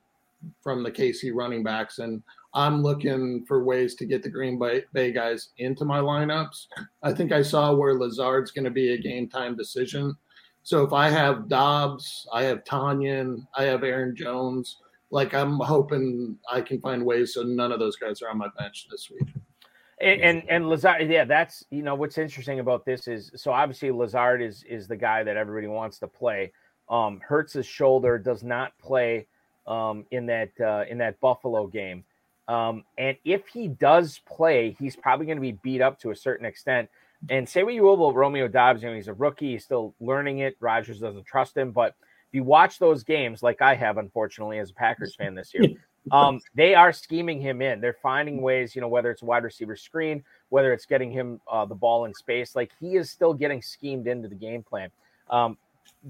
from the KC running backs, and I'm looking for ways to get the Green Bay, Bay guys into my lineups. I think I saw where Lazard's going to be a game time decision. So if I have Doubs, I have Tonyan, I have Aaron Jones, like I'm hoping I can find ways so none of those guys are on my bench this week. And, and and Lazard, yeah, that's you know what's interesting about this is so obviously Lazard is is the guy that everybody wants to play. Um, hurts his shoulder, does not play um, in that uh, in that Buffalo game, um, and if he does play, he's probably going to be beat up to a certain extent. And say what you will about Romeo Doubs, you know he's a rookie, he's still learning it. Rodgers doesn't trust him, but if you watch those games, like I have, unfortunately, as a Packers fan this year, um, they are scheming him in. They're finding ways, you know, whether it's wide receiver screen, whether it's getting him uh, the ball in space, like he is still getting schemed into the game plan. Um,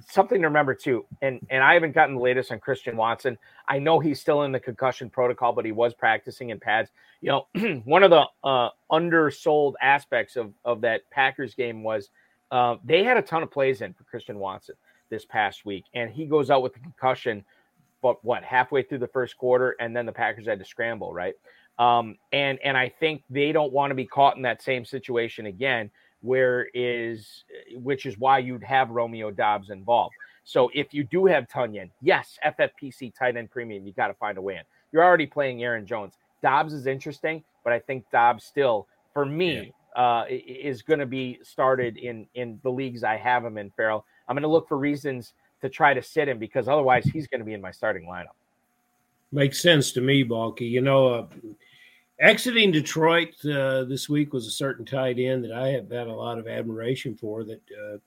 something to remember too, and and I haven't gotten the latest on Christian Watson. I know he's still in the concussion protocol, but he was practicing in pads. You know, one of the uh, undersold aspects of of that Packers game was uh, they had a ton of plays in for Christian Watson this past week, and he goes out with the concussion but what halfway through the first quarter, and then the Packers had to scramble, right? Um, and and I think they don't want to be caught in that same situation again, where is which is why you'd have Romeo Doubs involved. So if you do have Tonyan, yes, FFPC tight end premium, you got to find a way in. You're already playing Aaron Jones. Doubs is interesting, but I think Doubs still, for me, uh, is going to be started in in the leagues I have him in. Ferrell, I'm going to look for reasons to try to sit him because otherwise he's going to be in my starting lineup. Makes sense to me, Balky. You know, uh, exiting Detroit uh, this week was a certain tight end that I have had a lot of admiration for. That uh,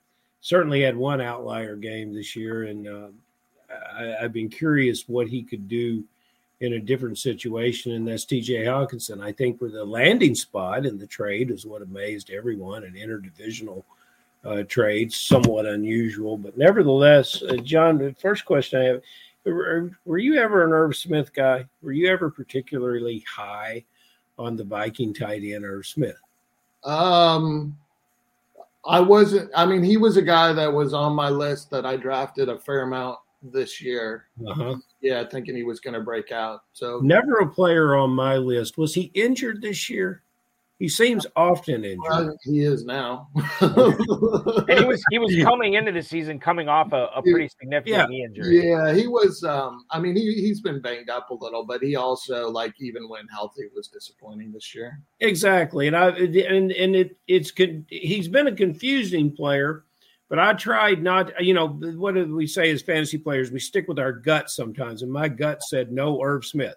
certainly had one outlier game this year, and uh, I, have been curious what he could do in a different situation, and that's T.J. Hockenson. I think for the landing spot in the trade is what amazed everyone, an interdivisional uh, trades, somewhat unusual, but nevertheless, uh, John. The first question I have: were, were, you ever an Irv Smith guy? Were you ever particularly high on the Viking tight end Irv Smith? Um, I wasn't. I mean, he was a guy that was on my list that I drafted a fair amount this year. Uh-huh. Yeah, thinking he was going to break out. So never a player on my list. Was he injured this year? He seems often injured. Well, he is now. and he was he was coming into the season coming off a, a pretty significant yeah. knee injury. Yeah, he was. Um, I mean, he he's been banged up a little, but he also like even when healthy was disappointing this year. Exactly, and I and and it it's he's been a confusing player, but I tried not. You know, what do we say as fantasy players? We stick with our gut sometimes, and my gut said no, Irv Smith,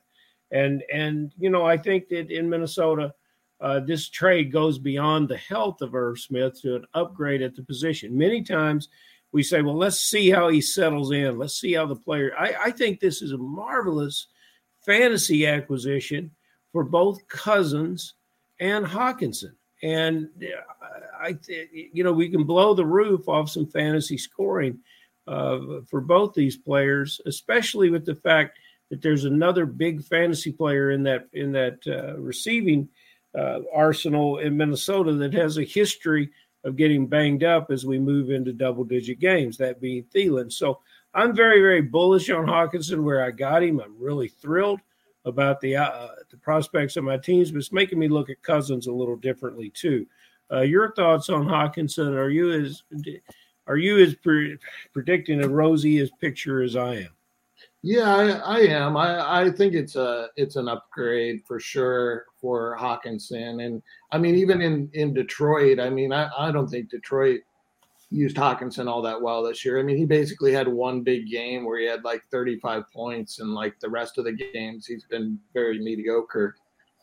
and and you know I think that in Minnesota uh, this trade goes beyond the health of Irv Smith to an upgrade at the position. Many times we say, well, let's see how he settles in. Let's see how the player. I, I think this is a marvelous fantasy acquisition for both Cousins and Hockenson. And uh, I, you know, we can blow the roof off some fantasy scoring uh, for both these players, especially with the fact that there's another big fantasy player in that in that uh, receiving uh, arsenal in Minnesota that has a history of getting banged up as we move into double digit games, that being Thielen. So I'm very, very bullish on Hockenson where I got him. I'm really thrilled about the uh, the prospects of my teams, but it's making me look at Cousins a little differently too. Uh, your thoughts on Hockenson? Are you as are you as pre- predicting a rosy as picture as I am? Yeah, I, I am. I, I think it's a it's an upgrade for sure for Hockenson, And I mean, even in in Detroit, I mean, I, I don't think Detroit used Hockenson all that well this year. I mean, he basically had one big game where he had like 35 points, and like the rest of the games, he's been very mediocre.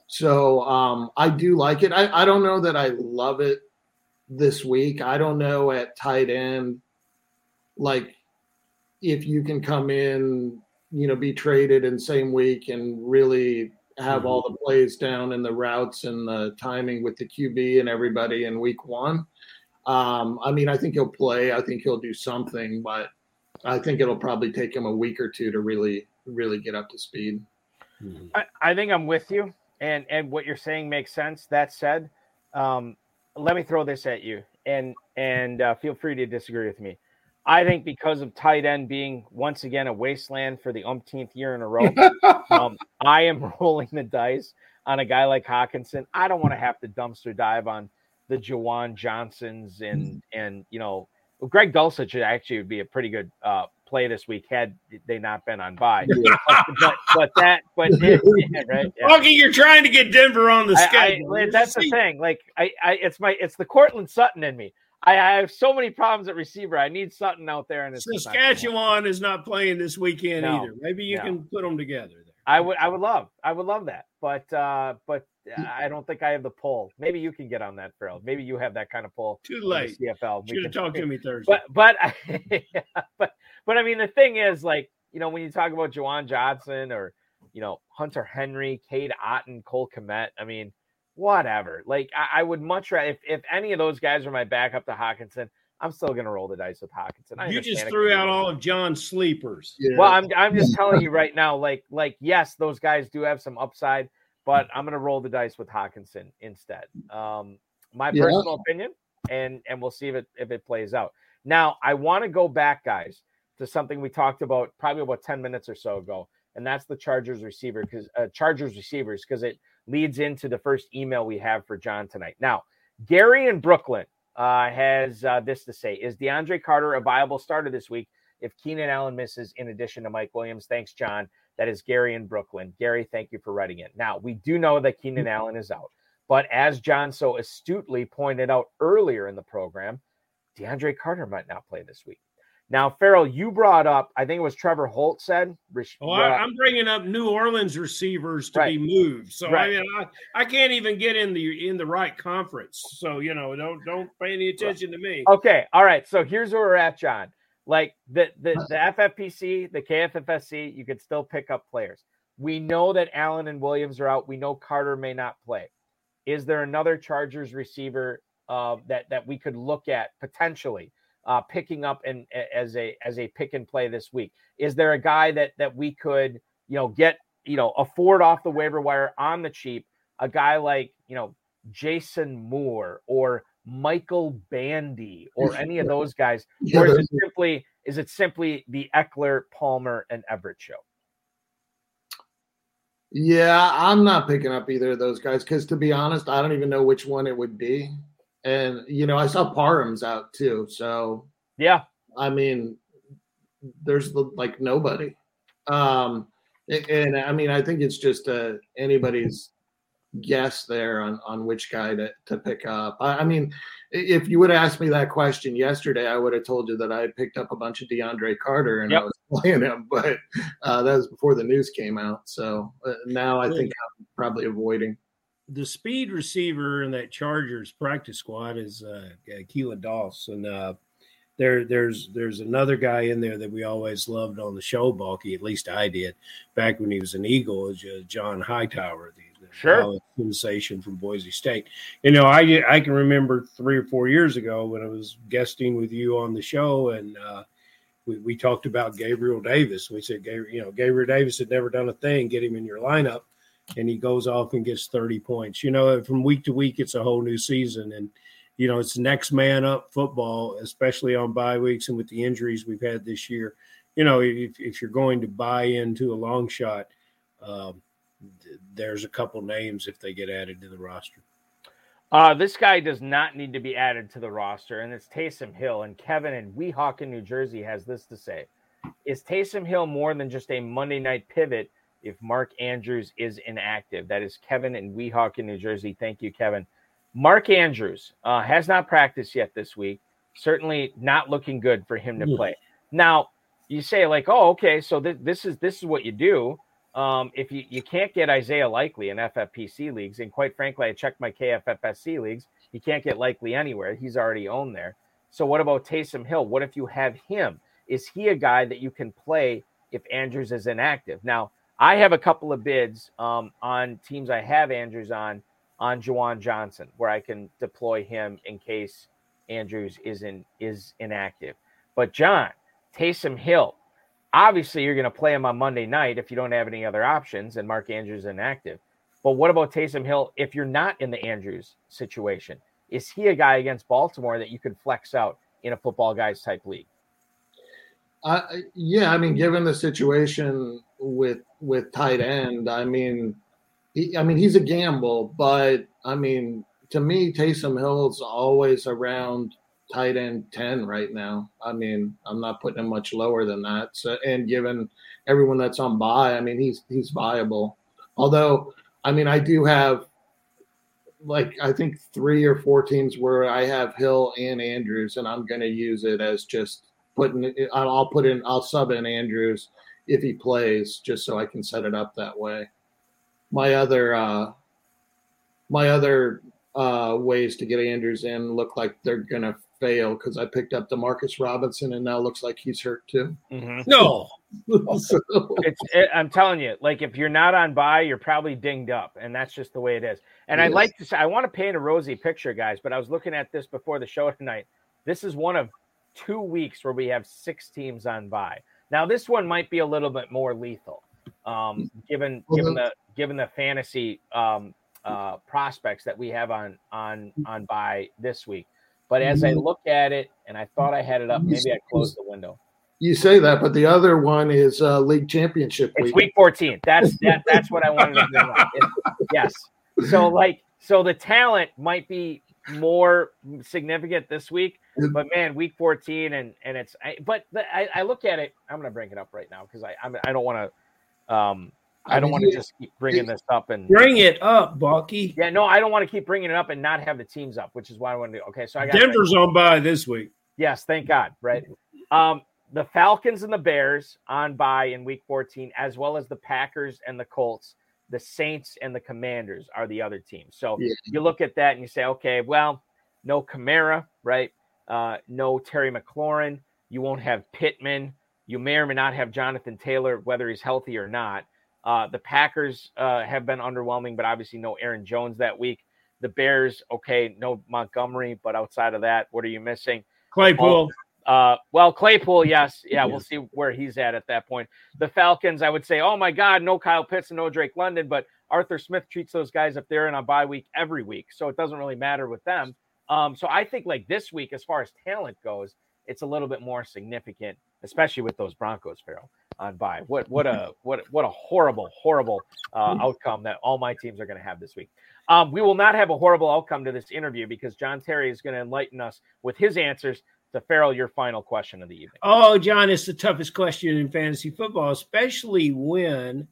So um, I do like it. I, I don't know that I love it this week. I don't know at tight end, like if you can come in you know be traded in same week and really have mm-hmm. all the plays down and the routes and the timing with the QB and everybody in week one. Um, I mean, I think he'll play. I think he'll do something, but I think it'll probably take him a week or two to really, really get up to speed. Mm-hmm. I, I think I'm with you, and and what you're saying makes sense. That said, um, let me throw this at you. and and uh, feel free to disagree with me. I think because of tight end being once again a wasteland for the umpteenth year in a row, um, I am rolling the dice on a guy like Hockenson. I don't want to have to dumpster dive on the Juwan Johnsons and and you know Greg Dulcich actually would be a pretty good uh, play this week had they not been on bye. but, but that but yeah, right. Yeah. Lucky you're trying to get Denver on the I- I- that's the thing. Like I, I, it's my, it's the Courtland Sutton in me. I, I have so many problems at receiver. I need Sutton out there, and it's just not gonna happen. Saskatchewan is not playing this weekend No, either. Maybe you no. can put them together there. I would, I would love, I would love that, but, uh, but I don't think I have the pull. Maybe you can get on that, Ferrell. Maybe you have that kind of pull. Too late. CFL. We Should have talked to me Thursday. but but but but I mean the thing is like you know when you talk about Juwan Johnson or you know Hunter Henry, Cade Otton, Cole Kmet, I mean whatever. Like I, I would much rather if, if any of those guys were my backup to Hockenson, I'm still gonna roll the dice with Hockenson. I you just threw out all of John's sleepers. Yeah. well, I'm I'm just telling you right now, like like yes, those guys do have some upside, but I'm gonna roll the dice with Hockenson instead. Um, my Yeah. personal opinion, and and we'll see if it if it plays out. Now, I want to go back, guys, to something we talked about probably about ten minutes or so ago, and that's the Chargers receiver because uh, Chargers receivers because it leads into the first email we have for John tonight. Now, Gary in Brooklyn uh, has uh, this to say: Is DeAndre Carter a viable starter this week if Keenan Allen misses? In addition to Mike Williams, thanks, John. That is Gary in Brooklyn. Gary, thank you for writing it. Now we do know that Keenan Allen is out, but as John so astutely pointed out earlier in the program, DeAndre Carter might not play this week. Now, Ferrell, you brought up, I think it was Trevor Holt said. Rich- Oh, I, I'm bringing up New Orleans receivers to be moved. So Right. I mean, I, I can't even get in the in the right conference. So you know, don't don't pay any attention to me. Okay, all right. So here's where we're at, John. Like the the the FFPC, the KFFSC, you could still pick up players. We know that Allen and Williams are out. We know Carter may not play. Is there another Chargers receiver uh, that that we could look at potentially uh, picking up and as a as a pick and play this week? Is there a guy that that we could you know get you know afford off the waiver wire on the cheap? A guy like you know Jason Moore or Michael Bandy or any of those guys, Yeah, or is it simply is it simply the Ekeler, Palmer, and Everett show? Yeah, I'm not picking up either of those guys because, to be honest, I don't even know which one it would be. And you know, I saw Parham's out too, so Yeah, I mean, there's like nobody. Um, and, I mean, I think it's just uh, anybody's guess there on on which guy to, to pick up. I, I mean, if you would have asked me that question yesterday, I would have told you that I picked up a bunch of DeAndre Carter and Yep. I was playing him, but uh, that was before the news came out. So uh, now I think I'm probably avoiding. The speed receiver in that Chargers practice squad is uh, Keelan Doss, and uh, there there's there's another guy in there that we always loved on the show, Balky. At least I did back when he was an Eagle. Is uh, John Hightower, the, the Sure. sensation from Boise State. You know, I I can remember three or four years ago when I was guesting with you on the show, and uh, we, we talked about Gabriel Davis. We said, you know, Gabriel Davis had never done a thing. Get him in your lineup and he goes off and gets 30 points. You know, from week to week, it's a whole new season. And, you know, it's next man up football, especially on bye weeks and with the injuries we've had this year. You know, if, if you're going to buy into a long shot, um, th- there's a couple names if they get added to the roster. Uh, this guy does not need to be added to the roster, and it's Taysom Hill. And Kevin in Weehawken, New Jersey, has this to say: Is Taysom Hill more than just a Monday night pivot if Mark Andrews is inactive? That is Kevin in Weehawken, New Jersey. Thank you, Kevin. Mark Andrews uh, has not practiced yet this week. Certainly not looking good for him to Yeah. play. Now you say like, oh, okay, so th- this is this is what you do. Um, if you, you can't get Isaiah Likely in FFPC leagues, and quite frankly, I checked my KFFSC leagues, you can't get Likely anywhere. He's already owned there. So what about Taysom Hill? What if you have him? Is he a guy that you can play if Andrews is inactive? Now, I have a couple of bids um, on teams I have Andrews on on Juwan Johnson, where I can deploy him in case Andrews isn't is inactive. But John, Taysom Hill, obviously you're going to play him on Monday night if you don't have any other options and Mark Andrews is inactive. But what about Taysom Hill if you're not in the Andrews situation? is he a guy against Baltimore that you could flex out in a football guys type league? Uh, yeah, I mean, given the situation with with tight end, I mean, he, I mean he's a gamble, but I mean to me, Taysom Hill's always around tight end ten right now. I mean, I'm not putting him much lower than that. So, and given everyone that's on buy, I mean, he's he's viable. Although, I mean, I do have like I think three or four teams where I have Hill and Andrews, and I'm going to use it as just putting. I'll put in. I'll sub in Andrews if he plays, just so I can set it up that way. My other, uh, my other uh, ways to get Andrews in look like they're going to fail because I picked up Demarcus Robinson, and now looks like he's hurt too. Mm-hmm. No, so, It's, it, I'm telling you, like if you're not on buy, you're probably dinged up, and that's just the way it is. And I'd like to say, I want to paint a rosy picture, guys, but I was looking at this before the show tonight. This is one of two weeks where we have six teams on buy. Now, this one might be a little bit more lethal, um, given Well, given the- given the fantasy um, uh, prospects that we have on on on buy this week. But as I Mhm. look at it, and I thought I had it up, maybe I closed the window. you say that, but the other one is uh, league championship It's week. week 14. That's that, that's what I wanted to bring up. It- yes. So like so the talent might be more significant this week, but man, week 14 and and it's I, but the, I, I look at it. I'm gonna bring it up right now because I I'm, I don't want to um I don't want to just keep bringing this up and bring it up, Bucky. yeah no I don't want to keep bringing it up and not have the teams up, which is why I want to do. Okay, so I got Denver's on by this week. Yes, thank God. Right. Um, the Falcons and the Bears on by in week 14, as well as the Packers and the Colts. The Saints and the Commanders are the other teams. So Yeah. you look at that and you say, okay, well, no Kamara, right? Uh, no Terry McLaurin. You won't have Pittman. You may or may not have Jonathan Taylor, whether he's healthy or not. Uh, the Packers uh, have been underwhelming, but obviously no Aaron Jones that week. The Bears, okay, no Montgomery, but outside of that, what are you missing? Claypool. Uh, well, Claypool, yes, yeah, Yeah. we'll see where he's at at that point. The Falcons, I would say, oh my God, no Kyle Pitts and no Drake London, but Arthur Smith treats those guys up there in a bye week every week, so it doesn't really matter with them. Um, so I think like this week, as far as talent goes, it's a little bit more significant, especially with those Broncos, Ferrell, on bye. What what a what what a horrible horrible uh, outcome that all my teams are going to have this week. Um, we will not have a horrible outcome to this interview because John Terry is going to enlighten us with his answers to Ferrell. Your final question of the evening. Oh, John, it's the toughest question in fantasy football, especially when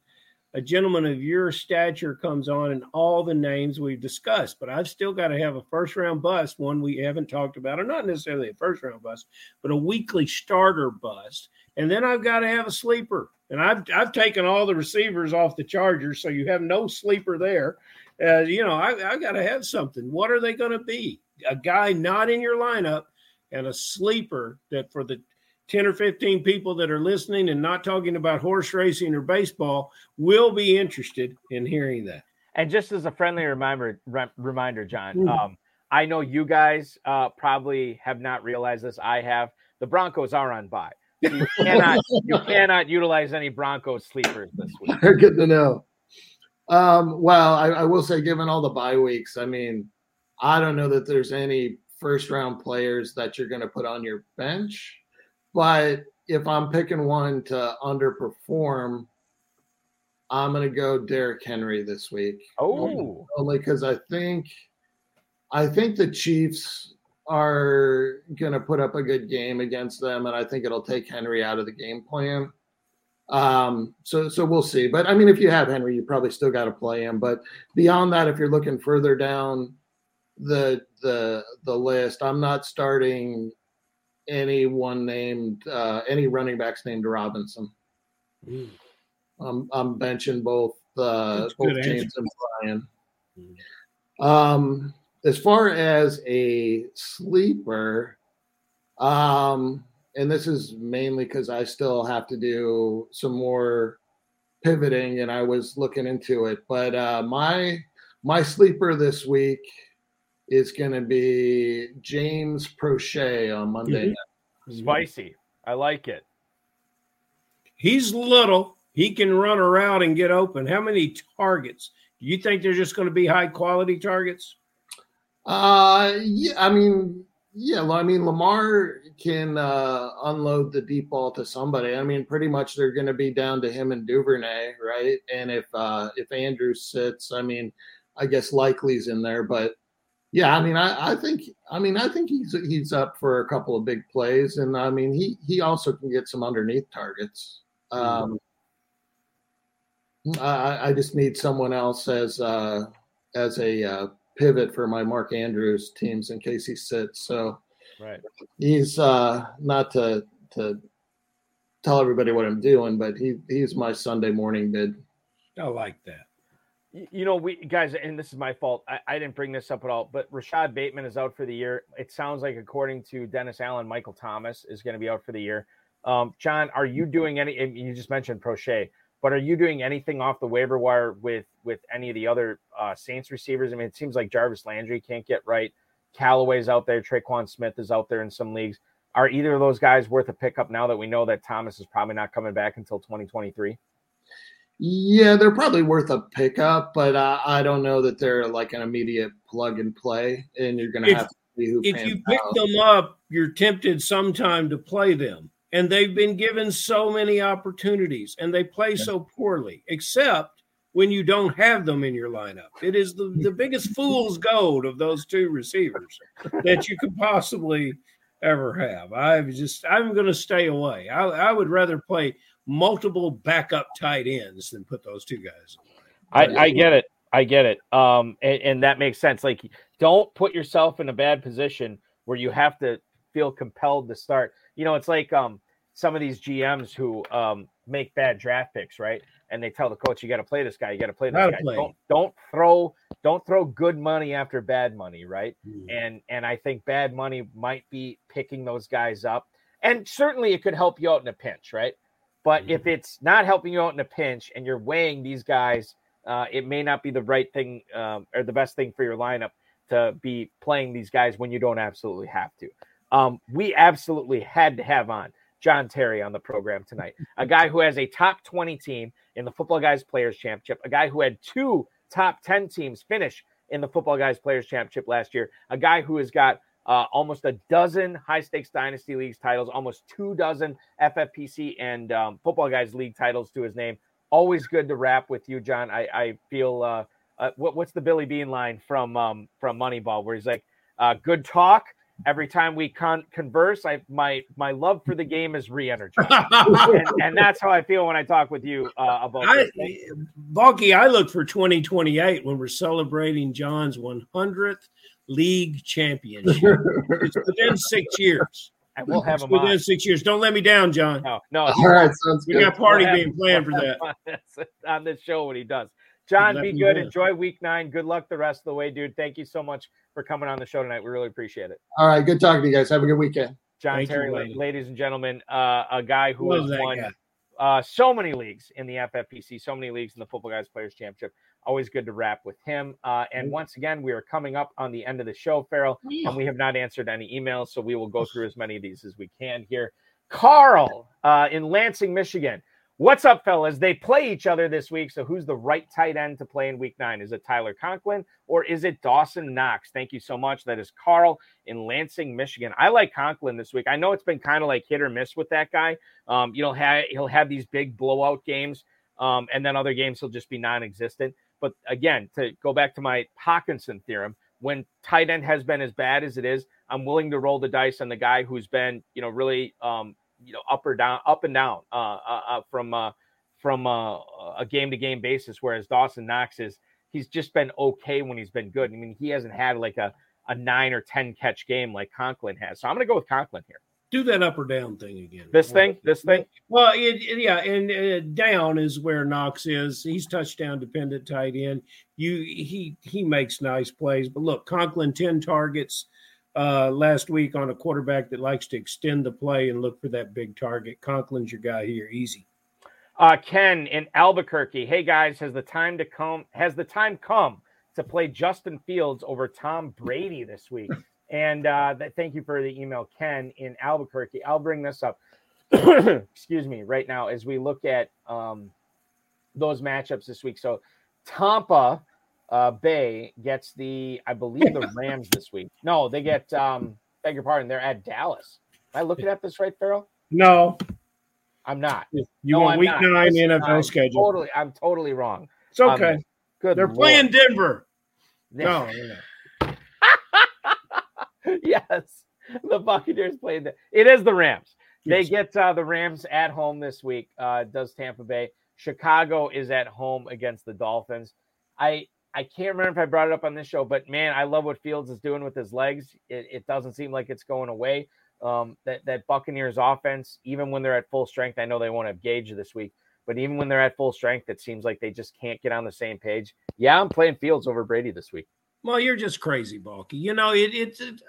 a gentleman of your stature comes on and all the names we've discussed. But I've still got to have a first round bust, one we haven't talked about, or not necessarily a first round bust, but a weekly starter bust. And then I've got to have a sleeper. And I've I've taken all the receivers off the Chargers, so you have no sleeper there. Uh, you know, I, I got to have something. What are they going to be? A guy not in your lineup and a sleeper that for the 10 or 15 people that are listening and not talking about horse racing or baseball will be interested in hearing that. And just as a friendly reminder, re- reminder, John, Mm. um, I know you guys uh, probably have not realized this. I have. The Broncos are on bye. So you cannot you cannot utilize any Broncos sleepers this week. Good to know. Um, well, I, I will say, given all the bye weeks, I mean, I don't know that there's any first round players that you're going to put on your bench. But if I'm picking one to underperform, I'm going to go Derrick Henry this week. Oh, only because I think I think the Chiefs are going to put up a good game against them, and I think it'll take Henry out of the game plan. Um, so so we'll see. But I mean, if you have Henry, you probably still got to play him. But beyond that, if you're looking further down the the the list, I'm not starting anyone named uh, any running backs named Robinson. I'm I'm benching both uh, both good answer. James and Brian. Um, as far as a sleeper, um, and this is mainly because I still have to do some more pivoting, and I was looking into it. But uh, my my sleeper this week is going to be James Proche on Monday. Mhm. night. spicy. I like it. He's little. He can run around and get open. How many targets? Do you think they're just going to be high quality targets? Uh, yeah, I mean, yeah, well, I mean, Lamar can uh, unload the deep ball to somebody. I mean, pretty much they're going to be down to him and Duvernay, right? And if uh, if Andrews sits, I mean, I guess Likely's in there, but yeah, I mean, I, I think, I mean, I think he's he's up for a couple of big plays, and I mean, he he also can get some underneath targets. Um, I, I just need someone else as uh, as a uh, pivot for my Mark Andrews teams in case he sits. So Right. he's uh, not to to tell everybody what I'm doing, but he he's my Sunday morning bid. I like that. You know, we guys, and this is my fault. I, I didn't bring this up at all, but Rashod Bateman is out for the year. It sounds like, according to Dennis Allen, Michael Thomas is going to be out for the year. Um, John, are you doing any? You just mentioned Proche, but are you doing anything off the waiver wire with with any of the other uh, Saints receivers? I mean, it seems like Jarvis Landry can't get right. Callaway's out there. Tre'Quan Smith is out there in some leagues. Are either of those guys worth a pickup now that we know that Thomas is probably not coming back until 2023? Yeah, they're probably worth a pickup, but uh, I don't know that they're like an immediate plug and play, and you're going to have to see who If you pick out. them up, you're tempted sometime to play them. And they've been given so many opportunities and they play so poorly, except when you don't have them in your lineup. It is the, the biggest fool's gold of those two receivers that you could possibly ever have. I've just I'm gonna stay away. I, I would rather play multiple backup tight ends than put those two guys. I, I get it. I get it. Um, and, and that makes sense. Like, don't put yourself in a bad position where you have to feel compelled to start. You know, it's like um some of these GMs who um make bad draft picks, right? And they tell the coach, "You got to play this guy. You got to play this Gotta guy. play. Don't don't throw don't throw good money after bad money, right?" Hmm. and and I think bad money might be picking those guys up, and certainly it could help you out in a pinch, right? But if it's not helping you out in a pinch and you're weighing these guys, uh, it may not be the right thing um, or the best thing for your lineup to be playing these guys when you don't absolutely have to. Um, we absolutely had to have on John Terry on the program tonight, a guy who has a top 20 team in the Football Guys Players Championship, a guy who had two top 10 teams finish in the Football Guys Players Championship last year, a guy who has got uh, almost a dozen high stakes dynasty leagues titles, almost two dozen FFPC and um, Football Guys league titles to his name. Always good to rap with you, John. I, I feel uh, uh, what, what's the Billy Beane line from um, from Moneyball where he's like, uh, "Good talk." Every time we con- converse, I my my love for the game is re-energized, and, and that's how I feel when I talk with you uh, about I. Balky, I look for 2028 when we're celebrating John's 100th league championship. it's within six years. And we'll have It's him within on. six years. Don't let me down, John. No, no, All right, sounds We good. got party We'll have- being planned for we'll that. on this show when he does. John, be good. know. Enjoy week nine. Good luck the rest of the way, dude. Thank you so much for coming on the show tonight. We really appreciate it. All right, good talking to you guys. Have a good weekend. John Thank Terry, la- Wayne. ladies and gentlemen, uh, a guy who Love has won uh, so many leagues in the FFPC, so many leagues in the Football Guys Players Championship. Always good to rap with him. Uh, and once again, we are coming up on the end of the show, Ferrell, and we have not answered any emails, so we will go through as many of these as we can here. Carl uh, in Lansing, Michigan. What's up, fellas? They play each other this week. So, who's the right tight end to play in week nine? Is it Tyler Conklin or is it Dawson Knox? Thank you so much. That is Carl in Lansing, Michigan. I like Conklin this week. I know it's been kind of like hit or miss with that guy. Um, you know, ha- he'll have these big blowout games, um, and then other games he'll just be non-existent. But again, to go back to my Hockenson theorem, when tight end has been as bad as it is, I'm willing to roll the dice on the guy who's been, you know, really, um, you know, up or down, up and down, uh, uh, uh from uh, from uh, a game to game basis. Whereas Dawson Knox is, he's just been okay when he's been good. I mean, he hasn't had like a a nine or ten catch game like Conklin has. So I'm going to go with Conklin here. Do that up or down thing again. This thing, this thing. Well, it, it- yeah, and uh, down is where Knox is. He's touchdown dependent tight end. You he he makes nice plays, but look, Conklin ten targets uh, last week on a quarterback that likes to extend the play and look for that big target. Conklin's your guy here, easy. Uh, Ken in Albuquerque. Hey guys, has the time to come? Has the time come to play Justin Fields over Tom Brady this week? And uh, th- thank you for the email, Ken in Albuquerque. I'll bring this up. Excuse me, right now as we look at um, those matchups this week. So Tampa uh, Bay gets the, I believe, the Rams this week. No, they get. um Beg your pardon. They're at Dallas. Am I looking at this right, Ferrell? No, I'm not. you No, want I'm week not. nine Listen, NFL I'm schedule. Totally, I'm totally wrong. It's okay. Um, Good. They're Lord. playing Denver. No, no. yes, the Buccaneers played. The, it is the Rams. They Yes. get uh, the Rams at home this week. Uh, does Tampa Bay? Chicago is at home against the Dolphins. I I can't remember if I brought it up on this show, but man, I love what Fields is doing with his legs. It, it doesn't seem like it's going away. Um, that that Buccaneers offense, even when they're at full strength, I know they won't have Gage this week, but even when they're at full strength, it seems like they just can't get on the same page. Yeah, I'm playing Fields over Brady this week. Well, you're just crazy, Balky. You know, it, it's it,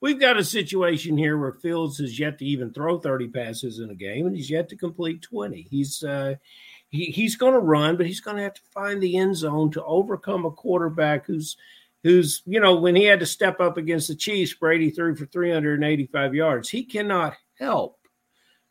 we've got a situation here where Fields has yet to even throw 30 passes in a game, and he's yet to complete 20. He's uh, he, he's going to run, but he's going to have to find the end zone to overcome a quarterback who's who's you know when he had to step up against the Chiefs, Brady threw for 385 yards. He cannot help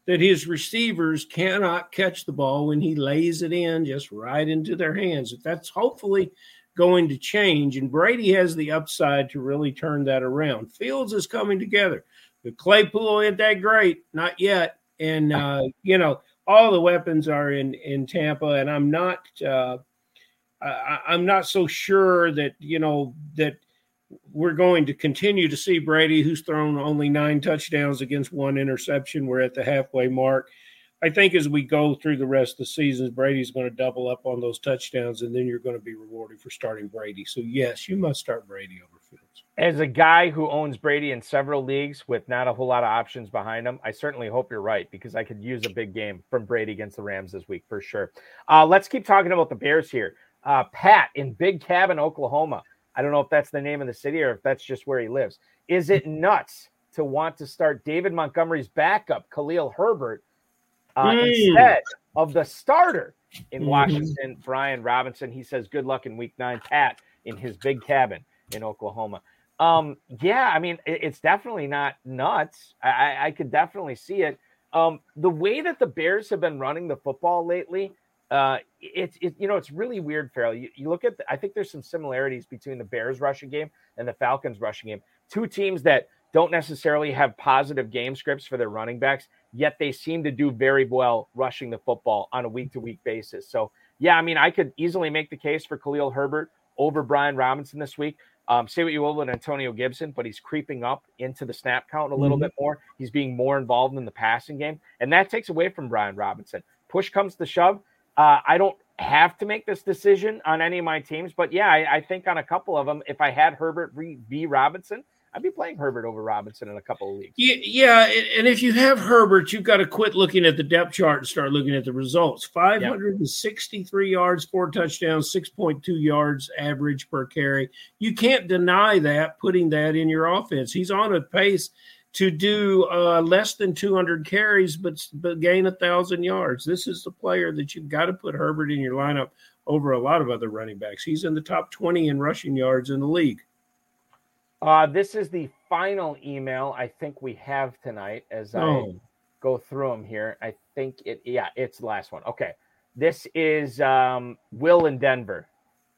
that his receivers cannot catch the ball when he lays it in just right into their hands. If That's hopefully going to change, and Brady has the upside to really turn that around. Fields is coming together. The Claypool ain't that great, not yet, and uh, you know all the weapons are in in Tampa, and I'm not uh, I, I'm not so sure that you know that we're going to continue to see Brady, who's thrown only nine touchdowns against one interception. We're at the halfway mark. I think as we go through the rest of the season, Brady's going to double up on those touchdowns, and then you're going to be rewarded for starting Brady. So yes, you must start Brady over Fields. As a guy who owns Brady in several leagues with not a whole lot of options behind him, I certainly hope you're right because I could use a big game from Brady against the Rams this week for sure. Uh, let's keep talking about the Bears here. Uh, Pat in Big Cabin, Oklahoma. I don't know if that's the name of the city or if that's just where he lives. Is it nuts to want to start David Montgomery's backup, Khalil Herbert, uh, Mm. instead of the starter in Mhm. Washington, Brian Robinson? He says, Good luck in week nine, Pat, in his big cabin in Oklahoma. Um, yeah, I mean, it- it's definitely not nuts. I, I- I could definitely see it. Um, the way that the Bears have been running the football lately, uh, it's it, you know it's really weird, Ferrell. You, you look at the, I think there's some similarities between the Bears rushing game and the Falcons rushing game. Two teams that don't necessarily have positive game scripts for their running backs, yet they seem to do very well rushing the football on a week to week basis. So yeah, I mean, I could easily make the case for Khalil Herbert over Brian Robinson this week. Um, say what you will with Antonio Gibson, but he's creeping up into the snap count a little Mhm. bit more. He's being more involved in the passing game, and that takes away from Brian Robinson. Push comes to shove. Uh, I don't have to make this decision on any of my teams, but yeah, I, I think on a couple of them, if I had Herbert v. Robinson, I'd be playing Herbert over Robinson in a couple of weeks. Yeah, yeah, and- if you have Herbert, you've got to quit looking at the depth chart and start looking at the results. 563 yards, four touchdowns, 6.2 yards average per carry. You can't deny that, putting that in your offense. He's on a pace to do uh, less than 200 carries, but, but gain a thousand yards. This is the player that you've got to put Herbert in your lineup over a lot of other running backs. He's in the top 20 in rushing yards in the league. Uh, this is the final email I think we have tonight as I Oh. go through them here. I think it, yeah, it's the last one. Okay. This is um, Will in Denver,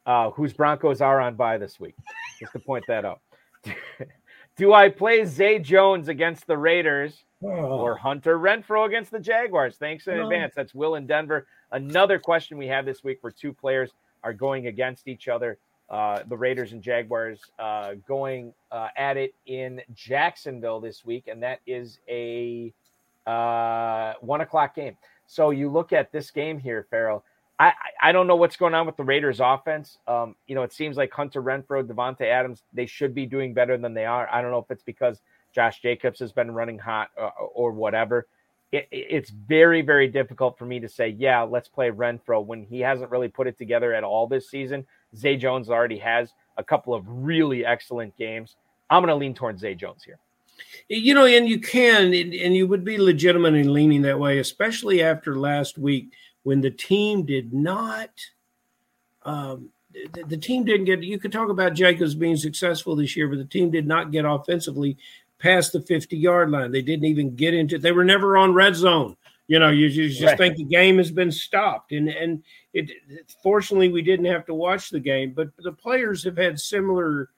uh, whose Broncos are on by this week. Just to point that out. Do I play Zay Jones against the Raiders or Hunter Renfrow against the Jaguars? Thanks in No. advance. That's Will in Denver. Another question we have this week where two players are going against each other. Uh, the Raiders and Jaguars uh, going uh, at it in Jacksonville this week, and that is a uh, one o'clock game. So you look at this game here, Ferrell. I, I don't know what's going on with the Raiders offense. Um, you know, it seems like Hunter Renfrow, Davante Adams, they should be doing better than they are. I don't know if it's because Josh Jacobs has been running hot or, or whatever. It- it's very, very difficult for me to say, yeah, let's play Renfrow when he hasn't really put it together at all this season. Zay Jones already has a couple of really excellent games. I'm going to lean towards Zay Jones here. You know, and you can, and you would be legitimate in leaning that way, especially after last week when the team did not. Um, the, the team didn't get. You could talk about Jacobs being successful this year, but the team did not get offensively past the 50 yard line. They didn't even get into. They were never on red zone. You know, you, you just Right. think the game has been stopped, and and it, fortunately we didn't have to watch the game. But the players have had similar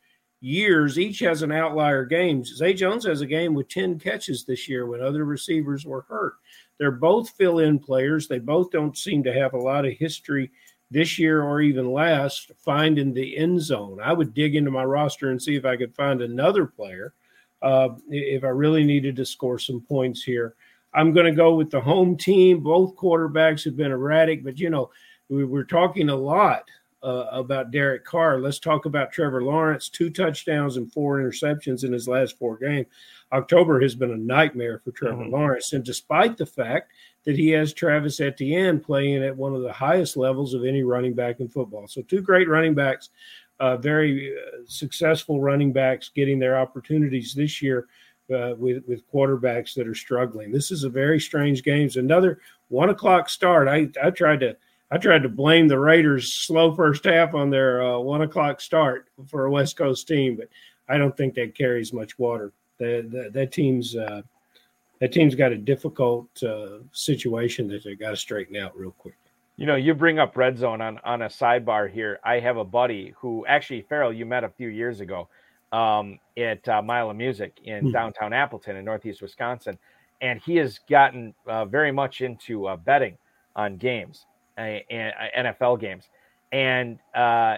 years. Each has an outlier game. Zay Jones has a game with ten catches this year when other receivers were hurt. They're both fill-in players. They both don't seem to have a lot of history this year or even last finding the end zone. I would dig into my roster and see if I could find another player uh, if I really needed to score some points here. I'm going to go with the home team. Both quarterbacks have been erratic, but you know, we, we're talking a lot uh, about Derek Carr. Let's talk about Trevor Lawrence. Two touchdowns and four interceptions in his last four games. October has been a nightmare for Trevor Mhm. Lawrence, and despite the fact that he has Travis Etienne playing at one of the highest levels of any running back in football. So, two great running backs, uh, very uh, successful running backs getting their opportunities this year uh, with, with quarterbacks that are struggling. This is a very strange game. It's another one o'clock start. I, I tried to. I tried to blame the Raiders' slow first half on their uh, one o'clock start for a West Coast team, but I don't think that carries much water. That that, that team's uh, that team's got a difficult uh, situation that they got to straighten out real quick. You know, you bring up red zone on on a sidebar here. I have a buddy who actually Ferrell you met a few years ago um, at uh, Mile of Music in Hmm. downtown Appleton in Northeast Wisconsin, and he has gotten uh, very much into uh, betting on games NFL games, and uh,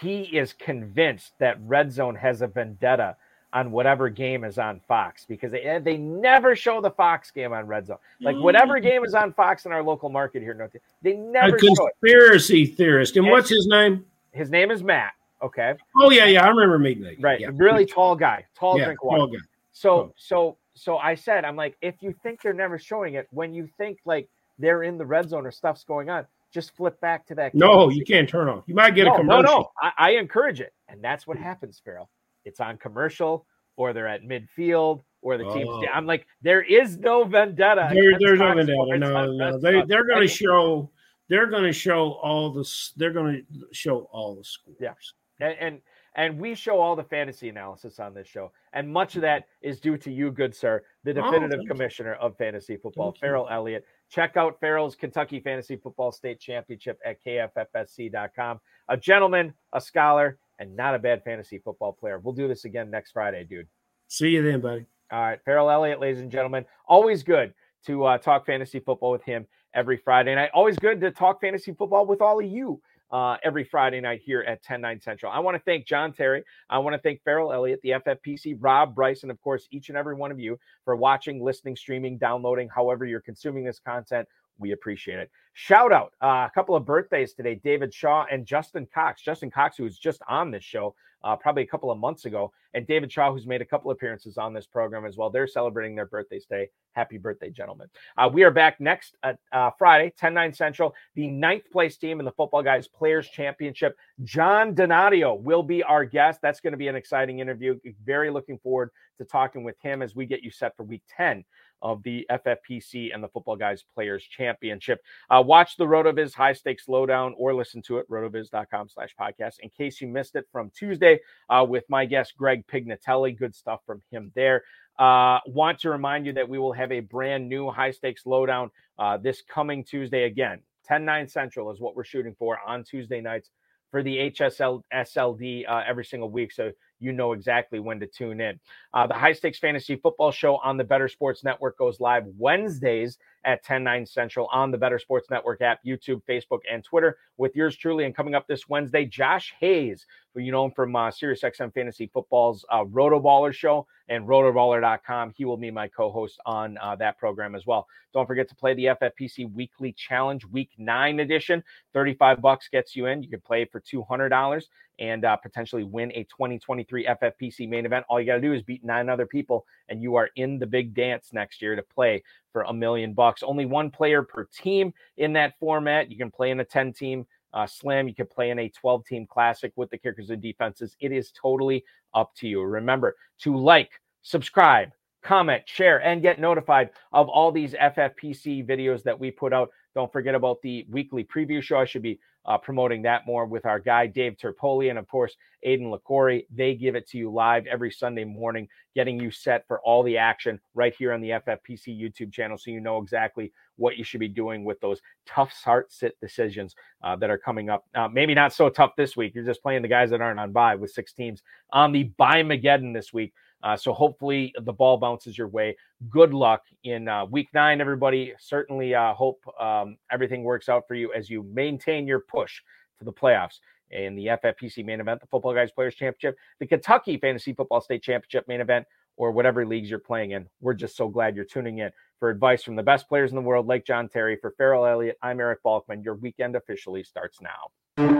he is convinced that red zone has a vendetta on whatever game is on Fox because they they never show the Fox game on red zone. Like whatever game is on Fox in our local market here in North, they A never show it. conspiracy theorist, and And- what's his name? His name is Matt. Okay, Oh yeah, yeah, I remember meeting that. right, Yeah. really tall guy, tall yeah, drink water. tall guy. So tall. so so I said, I'm like, if you think they're never showing it, when you think like they're in the red zone or stuff's going on, just flip back to that. No, you can't turn off. You might get no, a commercial. no. I, I encourage it, and that's what happens, Ferrell. It's on commercial, or they're at midfield, or the team's. Oh. I'm like, there is no vendetta. There, there's no vendetta. No, no. they they're going to show. They're going to show all the. They're going to show all the scores. Yeah. and, and and we show all the fantasy analysis on this show, and much of that is due to you, good sir, the Oh, definitive you. commissioner of fantasy football, Thank you. Elliott. Check out Ferrell's Kentucky Fantasy Football State Championship at kffsc.com. A gentleman, a scholar, and not a bad fantasy football player. We'll do this again next Friday, dude. See you then, buddy. All right, Ferrell Elliott, ladies and gentlemen, always good to uh, talk fantasy football with him every Friday night. Always good to talk fantasy football with all of you uh, every Friday night here at 10 9 Central. I want to thank John Terry. I want to thank Ferrell Elliott, the FFPC, Rob Bryce, and of course, each and every one of you for watching, listening, streaming, downloading, however you're consuming this content. We appreciate it. Shout out uh, a couple of birthdays today David Shaw and Justin Cox. Justin Cox, who was just on this show uh, probably a couple of months ago, and David Shaw, who's made a couple appearances on this program as well. They're celebrating their birthdays today. Happy birthday, gentlemen. Uh, we are back next at, uh, Friday, 10 9 Central. The ninth place team in the Footballguys Players Championship, John Donadio, will be our guest. That's going to be an exciting interview. Very looking forward to talking with him as we get you set for week 10 of the FFPC and the Footballguys Players Championship. Uh, watch the RotoViz High Stakes Lowdown or listen to it, rotoviz.com slash podcast, in case you missed it from Tuesday uh, with my guest, Greg Pignatelli. Good stuff from him there. Uh, want to remind you that we will have a brand new High Stakes Lowdown uh, this coming Tuesday again. 10 9 Central is what we're shooting for on Tuesday nights for the HSL SLD uh, every single week. So you know exactly when to tune in. Uh, the High Stakes Fantasy Football Show on the Better Sports Network goes live Wednesdays at 10 9 Central on the Better Sports Network app, YouTube, Facebook, and Twitter with yours truly. And coming up this Wednesday, Josh Hayes, who you know him from uh, SiriusXM Fantasy Football's uh, Rotoballer Show and rotoballer.com. He will be my co host on uh, that program as well. Don't forget to play the FFPC Weekly Challenge Week 9 edition. 35 bucks gets you in. You can play for $200 and uh, potentially win a 2023 FFPC main event. All you got to do is beat nine other people, and you are in the big dance next year to play for a million bucks. Only one player per team in that format. You can play in a 10 team uh, slam. You can play in a 12 team classic with the kickers and defenses. It is totally up to you. Remember to like, subscribe, comment, share, and get notified of all these FFPC videos that we put out. Don't forget about the weekly preview show. I should be uh, promoting that more with our guy Dave Terpoli and of course Aiden LaCorey. They give it to you live every Sunday morning, getting you set for all the action right here on the FFPC YouTube channel, so you know exactly what you should be doing with those tough start sit decisions uh, that are coming up. Uh, maybe not so tough this week. You're just playing the guys that aren't on bye with six teams on the Mageddon this week. Uh, so hopefully the ball bounces your way. Good luck in uh, week nine, everybody. Certainly uh, hope um, everything works out for you as you maintain your push to the playoffs in the FFPC main event, the Footballguys Players Championship, the Kentucky Fantasy Football State Championship main event, or whatever leagues you're playing in. We're just so glad you're tuning in for advice from the best players in the world, like John Terry. For Ferrell Elliott, I'm Eric Balkman. Your weekend officially starts now.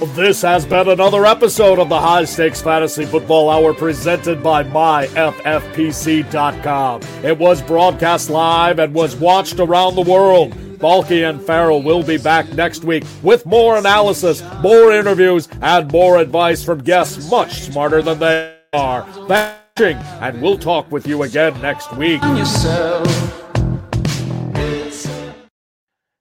This has been another episode of the High Stakes Fantasy Football Hour presented by MyFFPC.com. It was broadcast live and was watched around the world. Balky and Ferrell will be back next week with more analysis, more interviews, and more advice from guests much smarter than they are. Batching, and we'll talk with you again next week.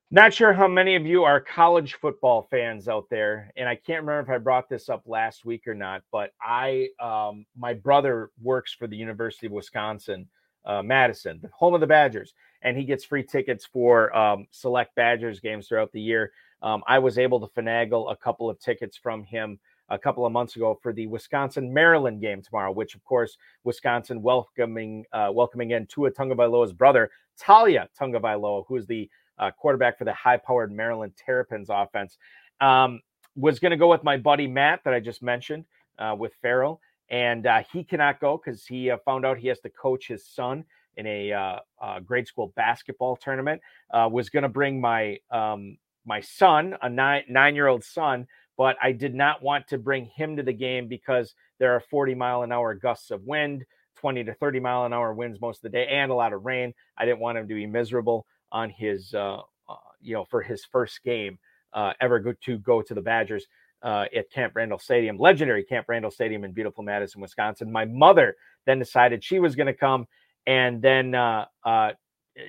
Not sure how many of you are college football fans out there, and I can't remember if I brought this up last week or not. But I, um, my brother works for the University of Wisconsin, uh, Madison, the home of the Badgers, and he gets free tickets for um, select Badgers games throughout the year. Um, I was able to finagle a couple of tickets from him a couple of months ago for the Wisconsin Maryland game tomorrow, which of course Wisconsin welcoming uh, welcoming in Tua Tagovailoa's brother Taulia Tagovailoa, who is the uh, quarterback for the high-powered Maryland Terrapins offense. Um, was going to go with my buddy Matt that I just mentioned uh, with Ferrell, and uh, he cannot go because he uh, found out he has to coach his son in a uh, uh, grade school basketball tournament. was going to bring my um, my son, a nine nine year old son, but I did not want to bring him to the game because there are 40 mile an hour gusts of wind. 20 to 30 mile an hour winds most of the day and a lot of rain. I didn't want him to be miserable on his, uh, uh, you know, for his first game uh, ever go to go to the Badgers uh, at Camp Randall Stadium, legendary Camp Randall Stadium in beautiful Madison, Wisconsin. My mother then decided she was going to come, and then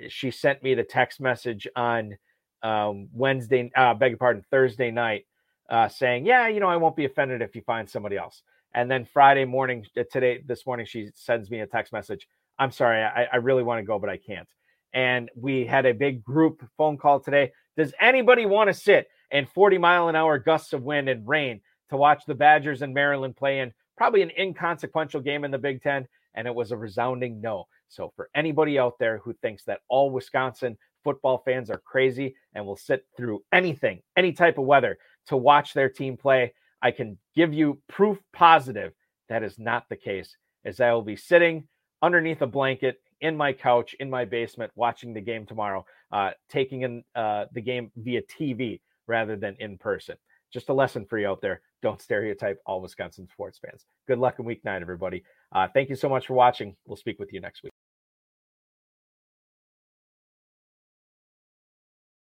she sent me the text message on um, Wednesday, uh, beg your pardon, Thursday night, uh, saying, "Yeah, you know, I won't be offended if you find somebody else." And then Friday morning, today, this morning, she sends me a text message. I'm sorry, I, I really want to go, but I can't and we had a big group phone call today. Does anybody want to sit in 40 mile an hour gusts of wind and rain to watch the Badgers and Maryland play in probably an inconsequential game in the Big Ten? And it was a resounding no. So, for anybody out there who thinks that all Wisconsin football fans are crazy and will sit through anything, any type of weather to watch their team play, I can give you proof positive that is not the case, as I will be sitting underneath a blanket in my couch in my basement watching the game tomorrow, uh, taking in uh, the game via TV rather than in person. Just a lesson for you out there. Don't stereotype all Wisconsin sports fans. Good luck in week nine, everybody. Uh, thank you so much for watching. We'll speak with you next week.